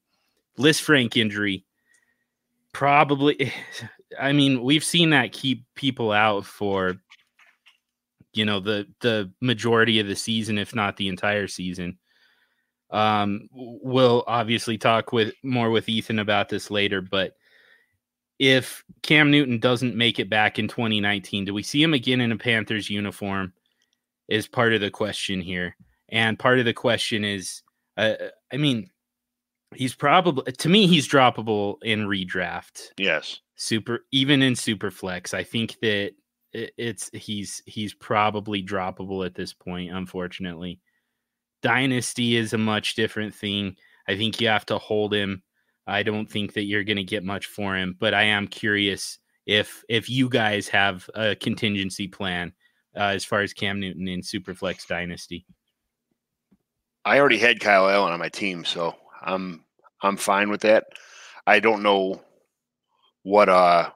Lisfranc injury. Probably, I mean, we've seen that keep people out for you know the the majority of the season, if not the entire season. Um, we'll obviously talk with more with Ethan about this later, but if Cam Newton doesn't make it back in 2019, do we see him again in a Panthers uniform? Is part of the question here, and part of the question is, uh, I mean, he's probably to me he's droppable in redraft. Yes. super even in super flex i think that it's he's he's probably droppable at this point unfortunately. Dynasty is a much different thing. I think you have to hold him. I don't think that you're going to get much for him but i am curious if if you guys have a contingency plan uh, as far as cam newton in Superflex dynasty I already had Kyle Allen on my team, so I'm I'm fine with that. I don't know what uh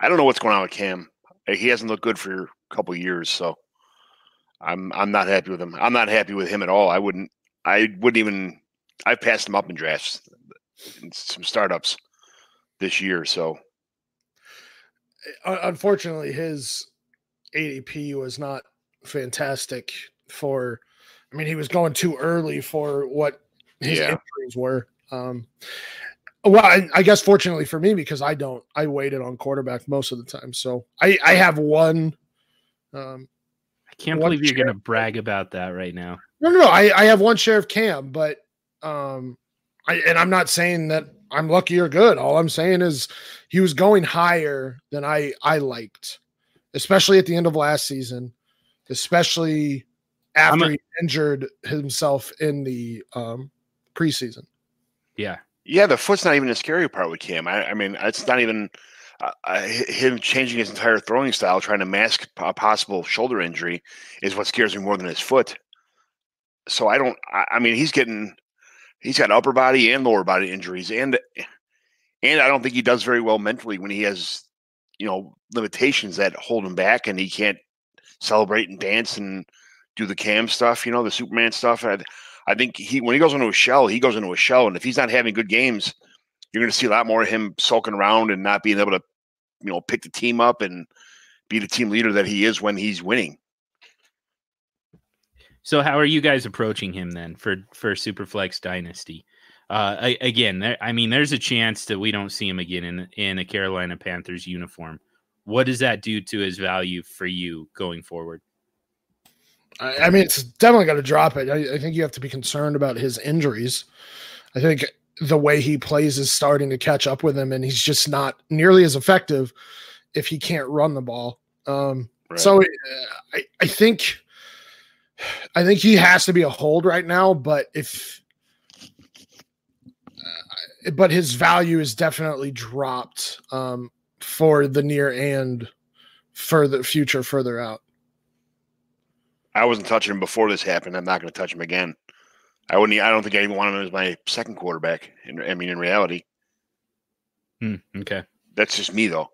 I don't know what's going on with Cam. Uh, He hasn't looked good for a couple years, so I'm I'm not happy with him. I'm not happy with him at all. I wouldn't I wouldn't even I've passed him up in drafts in some startups this year, so Unfortunately, his ADP was not fantastic for. I mean, he was going too early for what his Yeah. injuries were. Um, Well, I, I guess fortunately for me, because I don't, I waited on quarterback most of the time. So I, I have one. Um, I can't believe you're going to brag about that right now. no, no, no. I, I have one share of Cam, but um, I and I'm not saying that I'm lucky or good. All I'm saying is he was going higher than I I liked, especially at the end of last season, especially after a- he injured himself in the um preseason. Yeah. Yeah, the foot's not even the scary part with Cam. I, I mean, it's not even uh, uh, him changing his entire throwing style, trying to mask a possible shoulder injury, is what scares me more than his foot. So I don't. I, I mean, he's getting, he's got upper body and lower body injuries, and and I don't think he does very well mentally when he has, you know, limitations that hold him back, and he can't celebrate and dance and do the Cam stuff, you know, the Superman stuff. I, I think he when he goes into a shell, he goes into a shell, and if he's not having good games, you're going to see a lot more of him sulking around and not being able to, you know, pick the team up and be the team leader that he is when he's winning. So how are you guys approaching him then for for Superflex Dynasty? Uh, I, again, there, I mean, there's a chance that we don't see him again in in a Carolina Panthers uniform. What does that do to his value for you going forward? I, I mean, it's definitely going to drop it. I, I think you have to be concerned about his injuries. I think the way he plays is starting to catch up with him, and he's just not nearly as effective if he can't run the ball. Um, Right. So uh, I, I think, I think he has to be a hold right now. But if, but his value is definitely dropped um, for the near and further future further out. I wasn't touching him before this happened. I'm not going to touch him again. I wouldn't. I don't think I even want him as my second quarterback. In, I mean, in reality, Hmm, okay. that's just me though.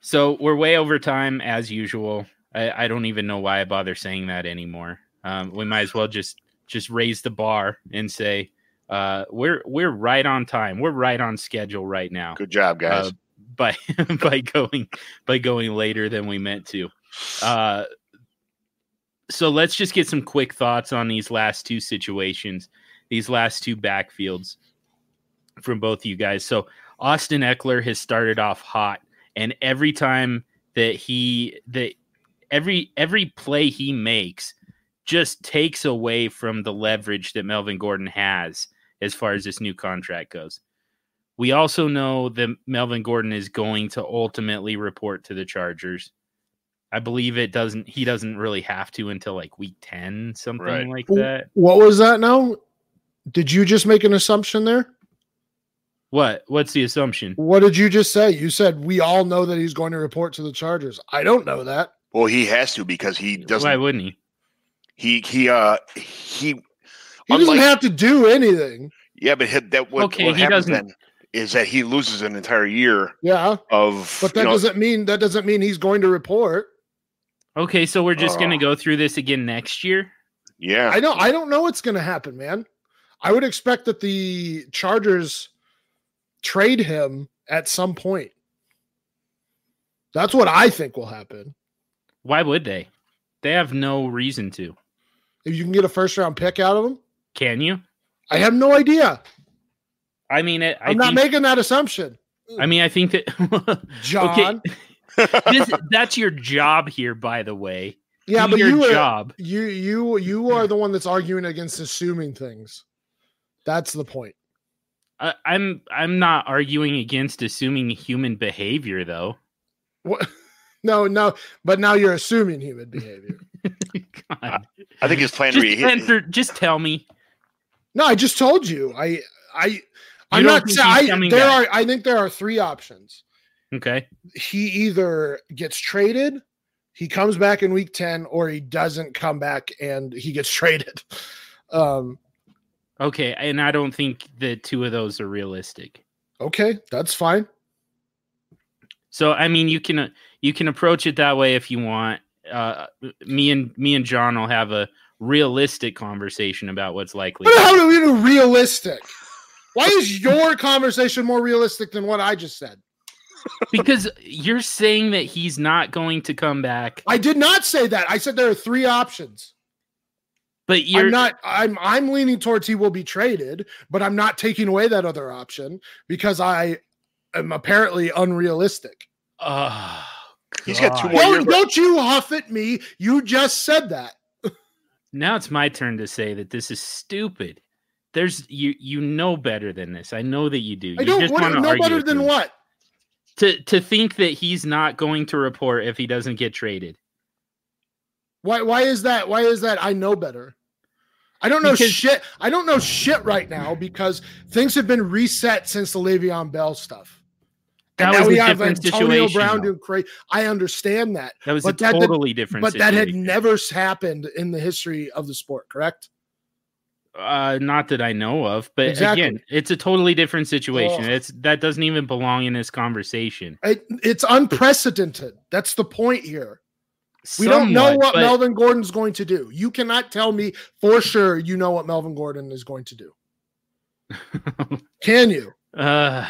So we're way over time as usual. I, I don't even know why I bother saying that anymore. Um, we might as well just just raise the bar and say uh, we're we're right on time. We're right on schedule right now. Good job, guys. uh, by by going by going later than we meant to. Uh, so let's just get some quick thoughts on these last two situations, these last two backfields from both of you guys. So Austin Ekeler has started off hot, and every time that he that every every play he makes just takes away from the leverage that Melvin Gordon has as far as this new contract goes. We also know that Melvin Gordon is going to ultimately report to the Chargers. I believe it doesn't he doesn't really have to until like week 10, something Right. like that. What was that now? Did you just make an assumption there? What? What's the assumption? What did you just say? You said we all know that he's going to report to the Chargers. I don't know that. well, he has to because he doesn't. Why wouldn't he? He he uh he. He Unlike- doesn't have to do anything. Yeah, but that what, Okay, what he happens doesn't- then is that he loses an entire year Yeah, of. but that you know, doesn't mean that doesn't mean he's going to report. Okay, so we're just going to Oh. Uh. go through this again next year. Yeah, I know. I don't know what's going to happen, man. I would expect that the Chargers trade him at some point. That's what I think will happen. Why would they? They have no reason to. If you can get a first round pick out of him, Can you? I have no idea. I mean, it, I I'm not think, making that assumption. I mean, I think that John. this, that's your job here, by the way. yeah, Do but your you were, job. you you you are the one that's arguing against assuming things. That's the point. I, I'm I'm not arguing against assuming human behavior, though. What? No, no, but now you're assuming human behavior. God. I think his plan. Just, Re- hit, answer, just tell me. No, I just told you. I I I'm don't saying there back? are I think there are three options. Okay. He either gets traded, he comes back in week 10 or he doesn't come back and he gets traded. Um Okay. And I don't think the two of those are realistic. okay, that's fine. So I mean, you can uh, you can approach it that way if you want. Uh, me and me and John will have a realistic conversation about what's likely. What the hell do we do realistic? Why is your conversation more realistic than what I just said? because you're saying that he's not going to come back. I did not say that. I said there are three options. But you're I'm not. I'm I'm leaning towards he will be traded, but I'm not taking away that other option because I am apparently unrealistic. Oh, He's got two God. more- Don't, year- don't you huff at me? You just said that. Now it's my turn to say that this is stupid. There's you you know better than this. I know that you do. I You don't wanna no argue better than what. To to think that he's not going to report if he doesn't get traded. Why why is that? Why is that? I know better. I don't know Because- shit. I don't know shit right now because things have been reset since the Le'Veon Bell stuff. That now was we a have different Antonio situation, Brown though. doing crazy. I understand that, That was But a that did- totally different but that had never happened in the history of the sport. Correct? uh not that I know of, but Exactly. again, it's a totally different situation. Ugh. It's that doesn't even belong in this conversation. It, it's unprecedented. That's the point here. We don't know what but- Melvin Gordon's going to do. You cannot tell me for sure you know what Melvin Gordon is going to do. Can you? Uh,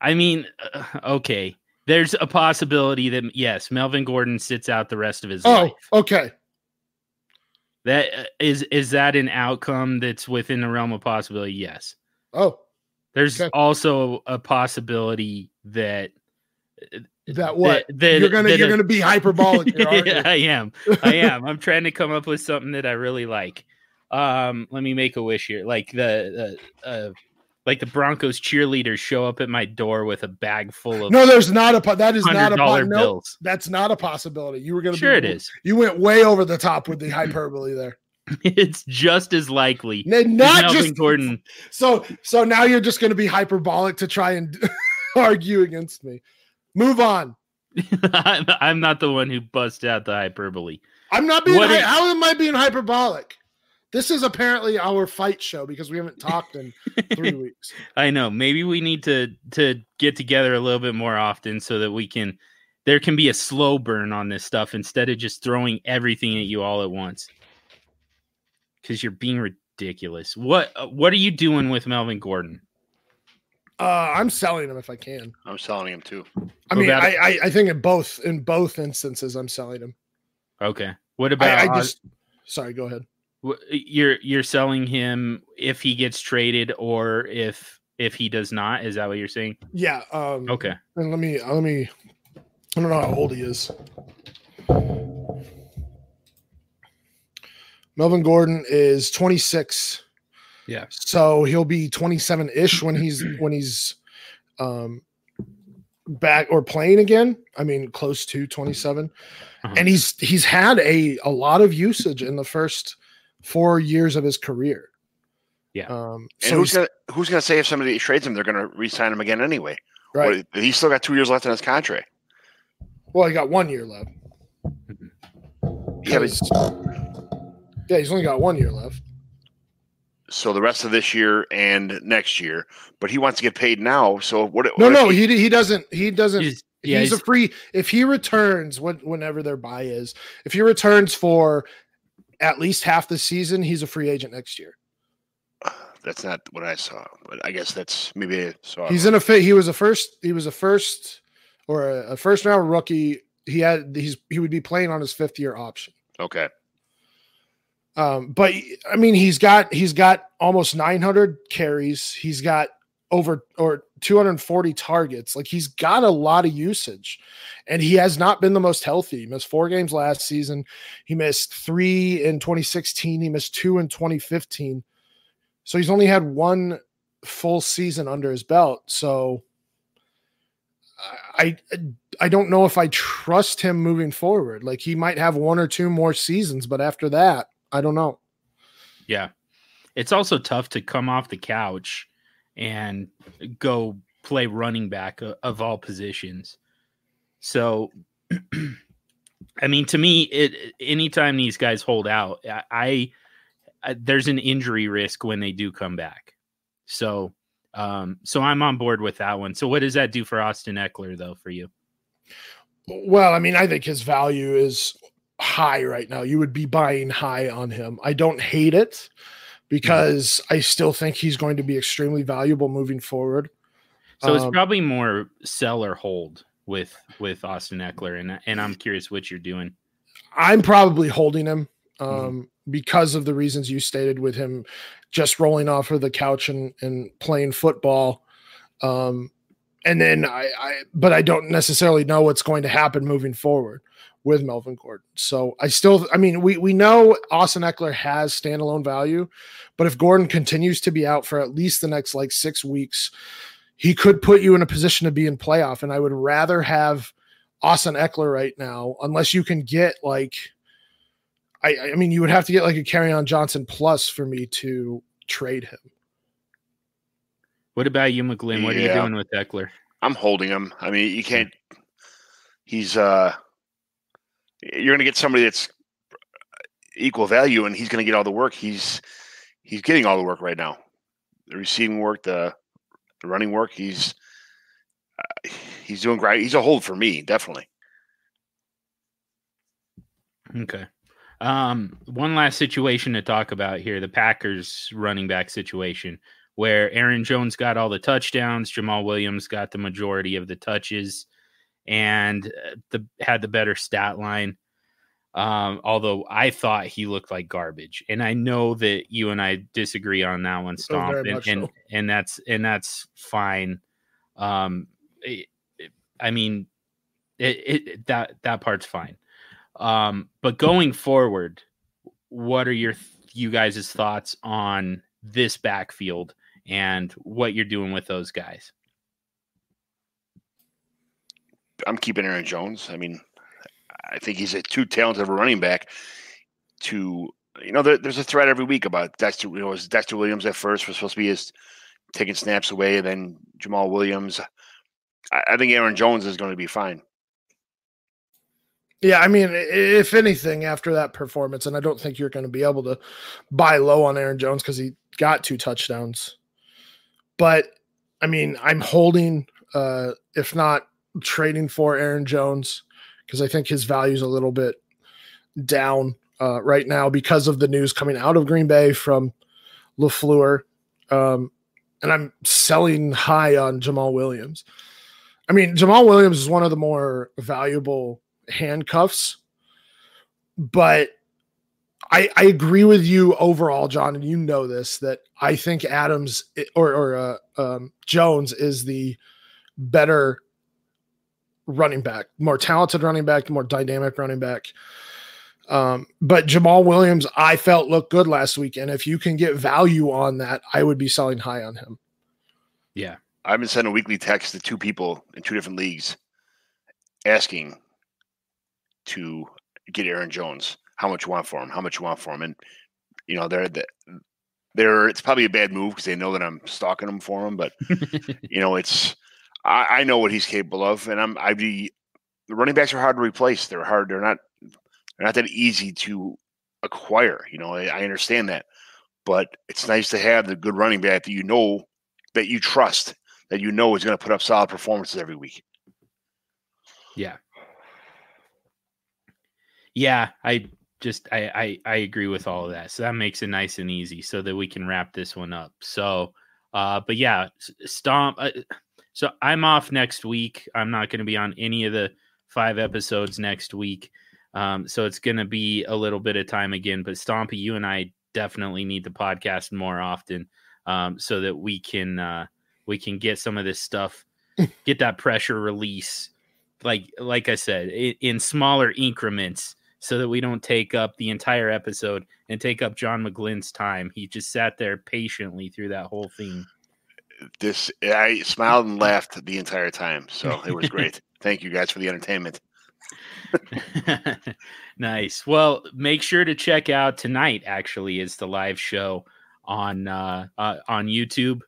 I mean, uh, okay. There's a possibility that yes, Melvin Gordon sits out the rest of his life. Oh, life. okay. That uh, is is that an outcome that's within the realm of possibility? Yes. Oh, There's Okay. also a possibility that that what? that- that- you're gonna that you're gonna be hyperbolic. Here? I am. I am. I'm trying to come up with something that I really like. Um, let me make a wish here. Like the, the uh, like the Broncos cheerleaders show up at my door with a bag full of No, there's not a po- that is not a dollar po- no, bills. that's not a possibility. You were gonna Sure, be, it is. You went way over the top with the hyperbole there. it's just as likely. Not just Gordon. so so now you're just gonna be hyperbolic to try and argue against me. Move on. I'm, not the one who busted out the hyperbole. I'm not being. Hy- are- how am I being hyperbolic? This is apparently our fight show because we haven't talked in three weeks. I know. Maybe we need to to get together a little bit more often so that we can there can be a slow burn on this stuff instead of just throwing everything at you all at once. Cuz you're being ridiculous. What uh, what are you doing with Melvin Gordon? Uh, I'm selling him if I can. I'm selling him too. I mean, I, I I think in both in both instances, I'm selling him. Okay. What about I, I just sorry. Go ahead. Wh- you're you're selling him if he gets traded or if if he does not? Is that what you're saying? Yeah. Um, Okay. And let me let me. I don't know how old he is. Melvin Gordon is 26. Yeah. So he'll be 27 ish when he's when he's um back or playing again. I mean, close to 27. Uh-huh. And he's he's had a a lot of usage in the first four years of his career. Yeah. Um And so who's gonna who's gonna say if somebody trades him, they're gonna re-sign him again anyway? right. What, he's still got two years left in his contract. Well, he got one year left. Yeah, but, 'Cause- yeah, he's only got one year left. so the rest of this year and next year, but he wants to get paid now. So what? No, what if no, he he doesn't. He doesn't. He's, yeah, he's, he's, a free. If he returns, when, whenever their buy is, if he returns for at least half the season, he's a free agent next year. That's not what I saw, but I guess that's maybe I saw. He's in a fit. He was a first. He was a first or a, a first round rookie. He had. He's he would be playing on his fifth year option. okay. Um, but I mean, he's got he's got almost 900 carries. He's got over or 240 targets. Like he's got a lot of usage, and he has not been the most healthy. He missed four games last season. He missed three in 2016. He missed two in 2015. So he's only had one full season under his belt. So I I don't know if I trust him moving forward. Like he might have one or two more seasons, but after that, I don't know. yeah. It's also tough to come off the couch and go play running back o- of all positions. So, I mean, to me, it anytime these guys hold out, I, I there's an injury risk when they do come back. So, um, so I'm on board with that one. So, what does that do for Austin Ekeler, though, for you? Well, I mean, I think his value is high right now. You would be buying high on him. I don't hate it because I still think he's going to be extremely valuable moving forward. So it's Um, probably more sell or hold with with Austin Ekeler, and and I'm curious what you're doing. I'm probably holding him. um, Mm-hmm. because of the reasons you stated with him just rolling off of the couch and, and playing football. Um, and then I, I, but I don't necessarily know what's going to happen moving forward with Melvin Gordon. So I still, I mean, we we know Austin Ekeler has standalone value, but if Gordon continues to be out for at least the next like six weeks, he could put you in a position to be in playoff. And I would rather have Austin Ekeler right now, unless you can get like, I, I mean, you would have to get like a Kerryon Johnson plus for me to trade him. What about you, McGlynn? What are you doing with Ekeler? I'm holding him. I mean, you can't. He's uh, you're gonna get somebody that's equal value, and he's gonna get all the work. He's he's getting all the work right now. The receiving work, the the running work. He's uh, he's doing great. He's a hold for me, definitely. Okay. Um, one last situation to talk about here: the Packers running back situation, where Aaron Jones got all the touchdowns, Jamaal Williams got the majority of the touches, and uh, the had the better stat line. Um, although I thought he looked like garbage, and I know that you and I disagree on that one, Stomp, very and, and so. and that's and that's fine. Um, it- it- I mean, it, it that that part's fine. Um, but going forward, what are your you guys' thoughts on this backfield and what you're doing with those guys? I'm keeping Aaron Jones. I mean, I think he's a too talented of a running back to you know. There, there's a threat every week about Dexter. You know, Dexter Williams at first was supposed to be his taking snaps away, and then Jamaal Williams. I, I think Aaron Jones is going to be fine. Yeah, I mean, if anything, after that performance, and I don't think you're going to be able to buy low on Aaron Jones because he got two touchdowns. But I mean, I'm holding, uh, if not trading for Aaron Jones, because I think his value is a little bit down uh, right now because of the news coming out of Green Bay from LaFleur, um, and I'm selling high on Jamaal Williams. I mean, Jamaal Williams is one of the more valuable handcuffs. But I, I agree with you overall, John, and you know this that I think Adams or or uh, um, Jones is the better running back, more talented running back, more dynamic running back. Um, but Jamaal Williams, I felt looked good last week, and if you can get value on that, I would be selling high on him. Yeah. I've been sending a weekly text to two people in two different leagues asking to get Aaron Jones. How much you want for him? How much you want for him? And you know, they're the, they're it's probably a bad move because they know that I'm stalking them for him. But you know, it's I, I know what he's capable of, and I'm I'd be the running backs are hard to replace. They're hard. They're not they're not that easy to acquire. You know, I, I understand that, but it's nice to have the good running back that you know that you trust that you know is going to put up solid performances every week. Yeah. Yeah, I just I, I I agree with all of that. So that makes it nice and easy so that we can wrap this one up. So uh but yeah, Stomp uh, so I'm off next week. I'm not going to be on any of the five episodes next week. Um so it's going to be a little bit of time again, but Stompy you and I definitely need the podcast more often um so that we can uh we can get some of this stuff get that pressure release like like I said, i in smaller increments so that we don't take up the entire episode and take up John McGlynn's time. He just sat there patiently through that whole thing. This I smiled and laughed the entire time, so it was great. Thank you guys for the entertainment. nice. Well, make sure to check out tonight. Actually, is the live show on uh, uh, on YouTube.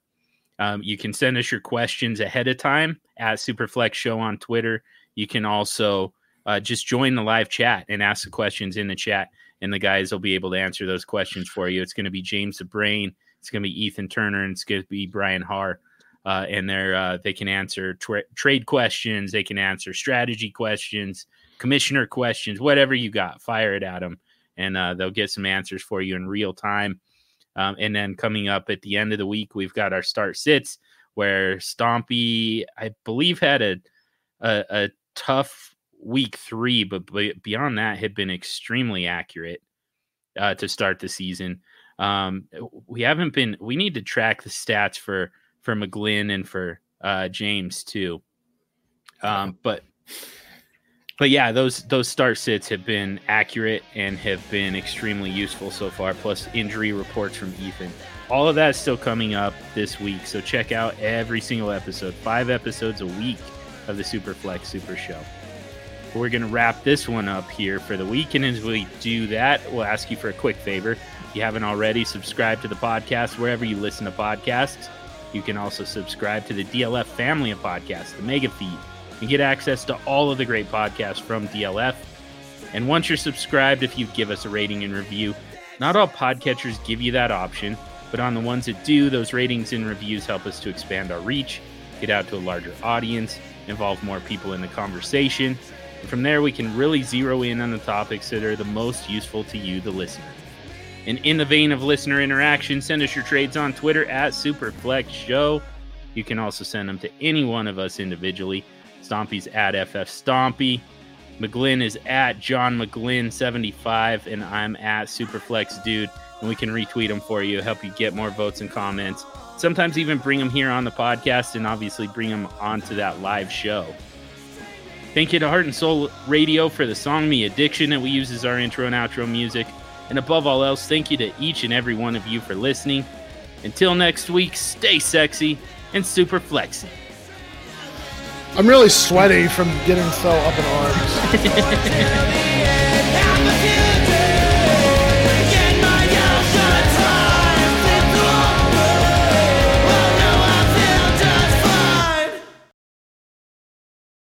Um, you can send us your questions ahead of time at Superflex Show on Twitter. You can also uh, just join the live chat and ask the questions in the chat, and the guys will be able to answer those questions for you. It's going to be James the Brain, it's going to be Ethan Turner, and it's going to be Brian Harr. Uh, and they're uh, they can answer tra- trade questions, they can answer strategy questions, commissioner questions, whatever you got, fire it at them, and uh, they'll get some answers for you in real time. Um, and then coming up at the end of the week, we've got our start sits where Stompy, I believe, had a a, a tough week three, but be- beyond that, had been extremely accurate. uh, to start the season. Um, we haven't been. We need to track the stats for for McGlynn and for uh, James too. Um, but but yeah, those those start sits have been accurate and have been extremely useful so far. Plus injury reports from Ethan. All of that is still coming up this week, so check out every single episode. Five episodes a week of the Superflex Super Show. We're going to wrap this one up here for the week. And as we do that, we'll ask you for a quick favor. If you haven't already, subscribe to the podcast wherever you listen to podcasts. You can also subscribe to the DLF family of podcasts, the Mega Feed, and get access to all of the great podcasts from DLF. And once you're subscribed, if you give us a rating and review, not all podcatchers give you that option, but on the ones that do, those ratings and reviews help us to expand our reach, get out to a larger audience, involve more people in the conversation, and from there, we can really zero in on the topics that are the most useful to you, the listener. And in the vein of listener interaction, send us your trades on Twitter at Superflex Show. You can also send them to any one of us individually. Stompy's at FF Stompy. McGlynn is at John McGlynn75, and I'm at Superflex Dude. And we can retweet them for you, help you get more votes and comments. Sometimes even bring them here on the podcast and obviously bring them onto that live show. Thank you to Heart and Soul Radio for the song The Addiction that we use as our intro and outro music. And above all else, thank you to each and every one of you for listening. Until next week, stay sexy and super flexy. I'm really sweaty from getting so up in arms.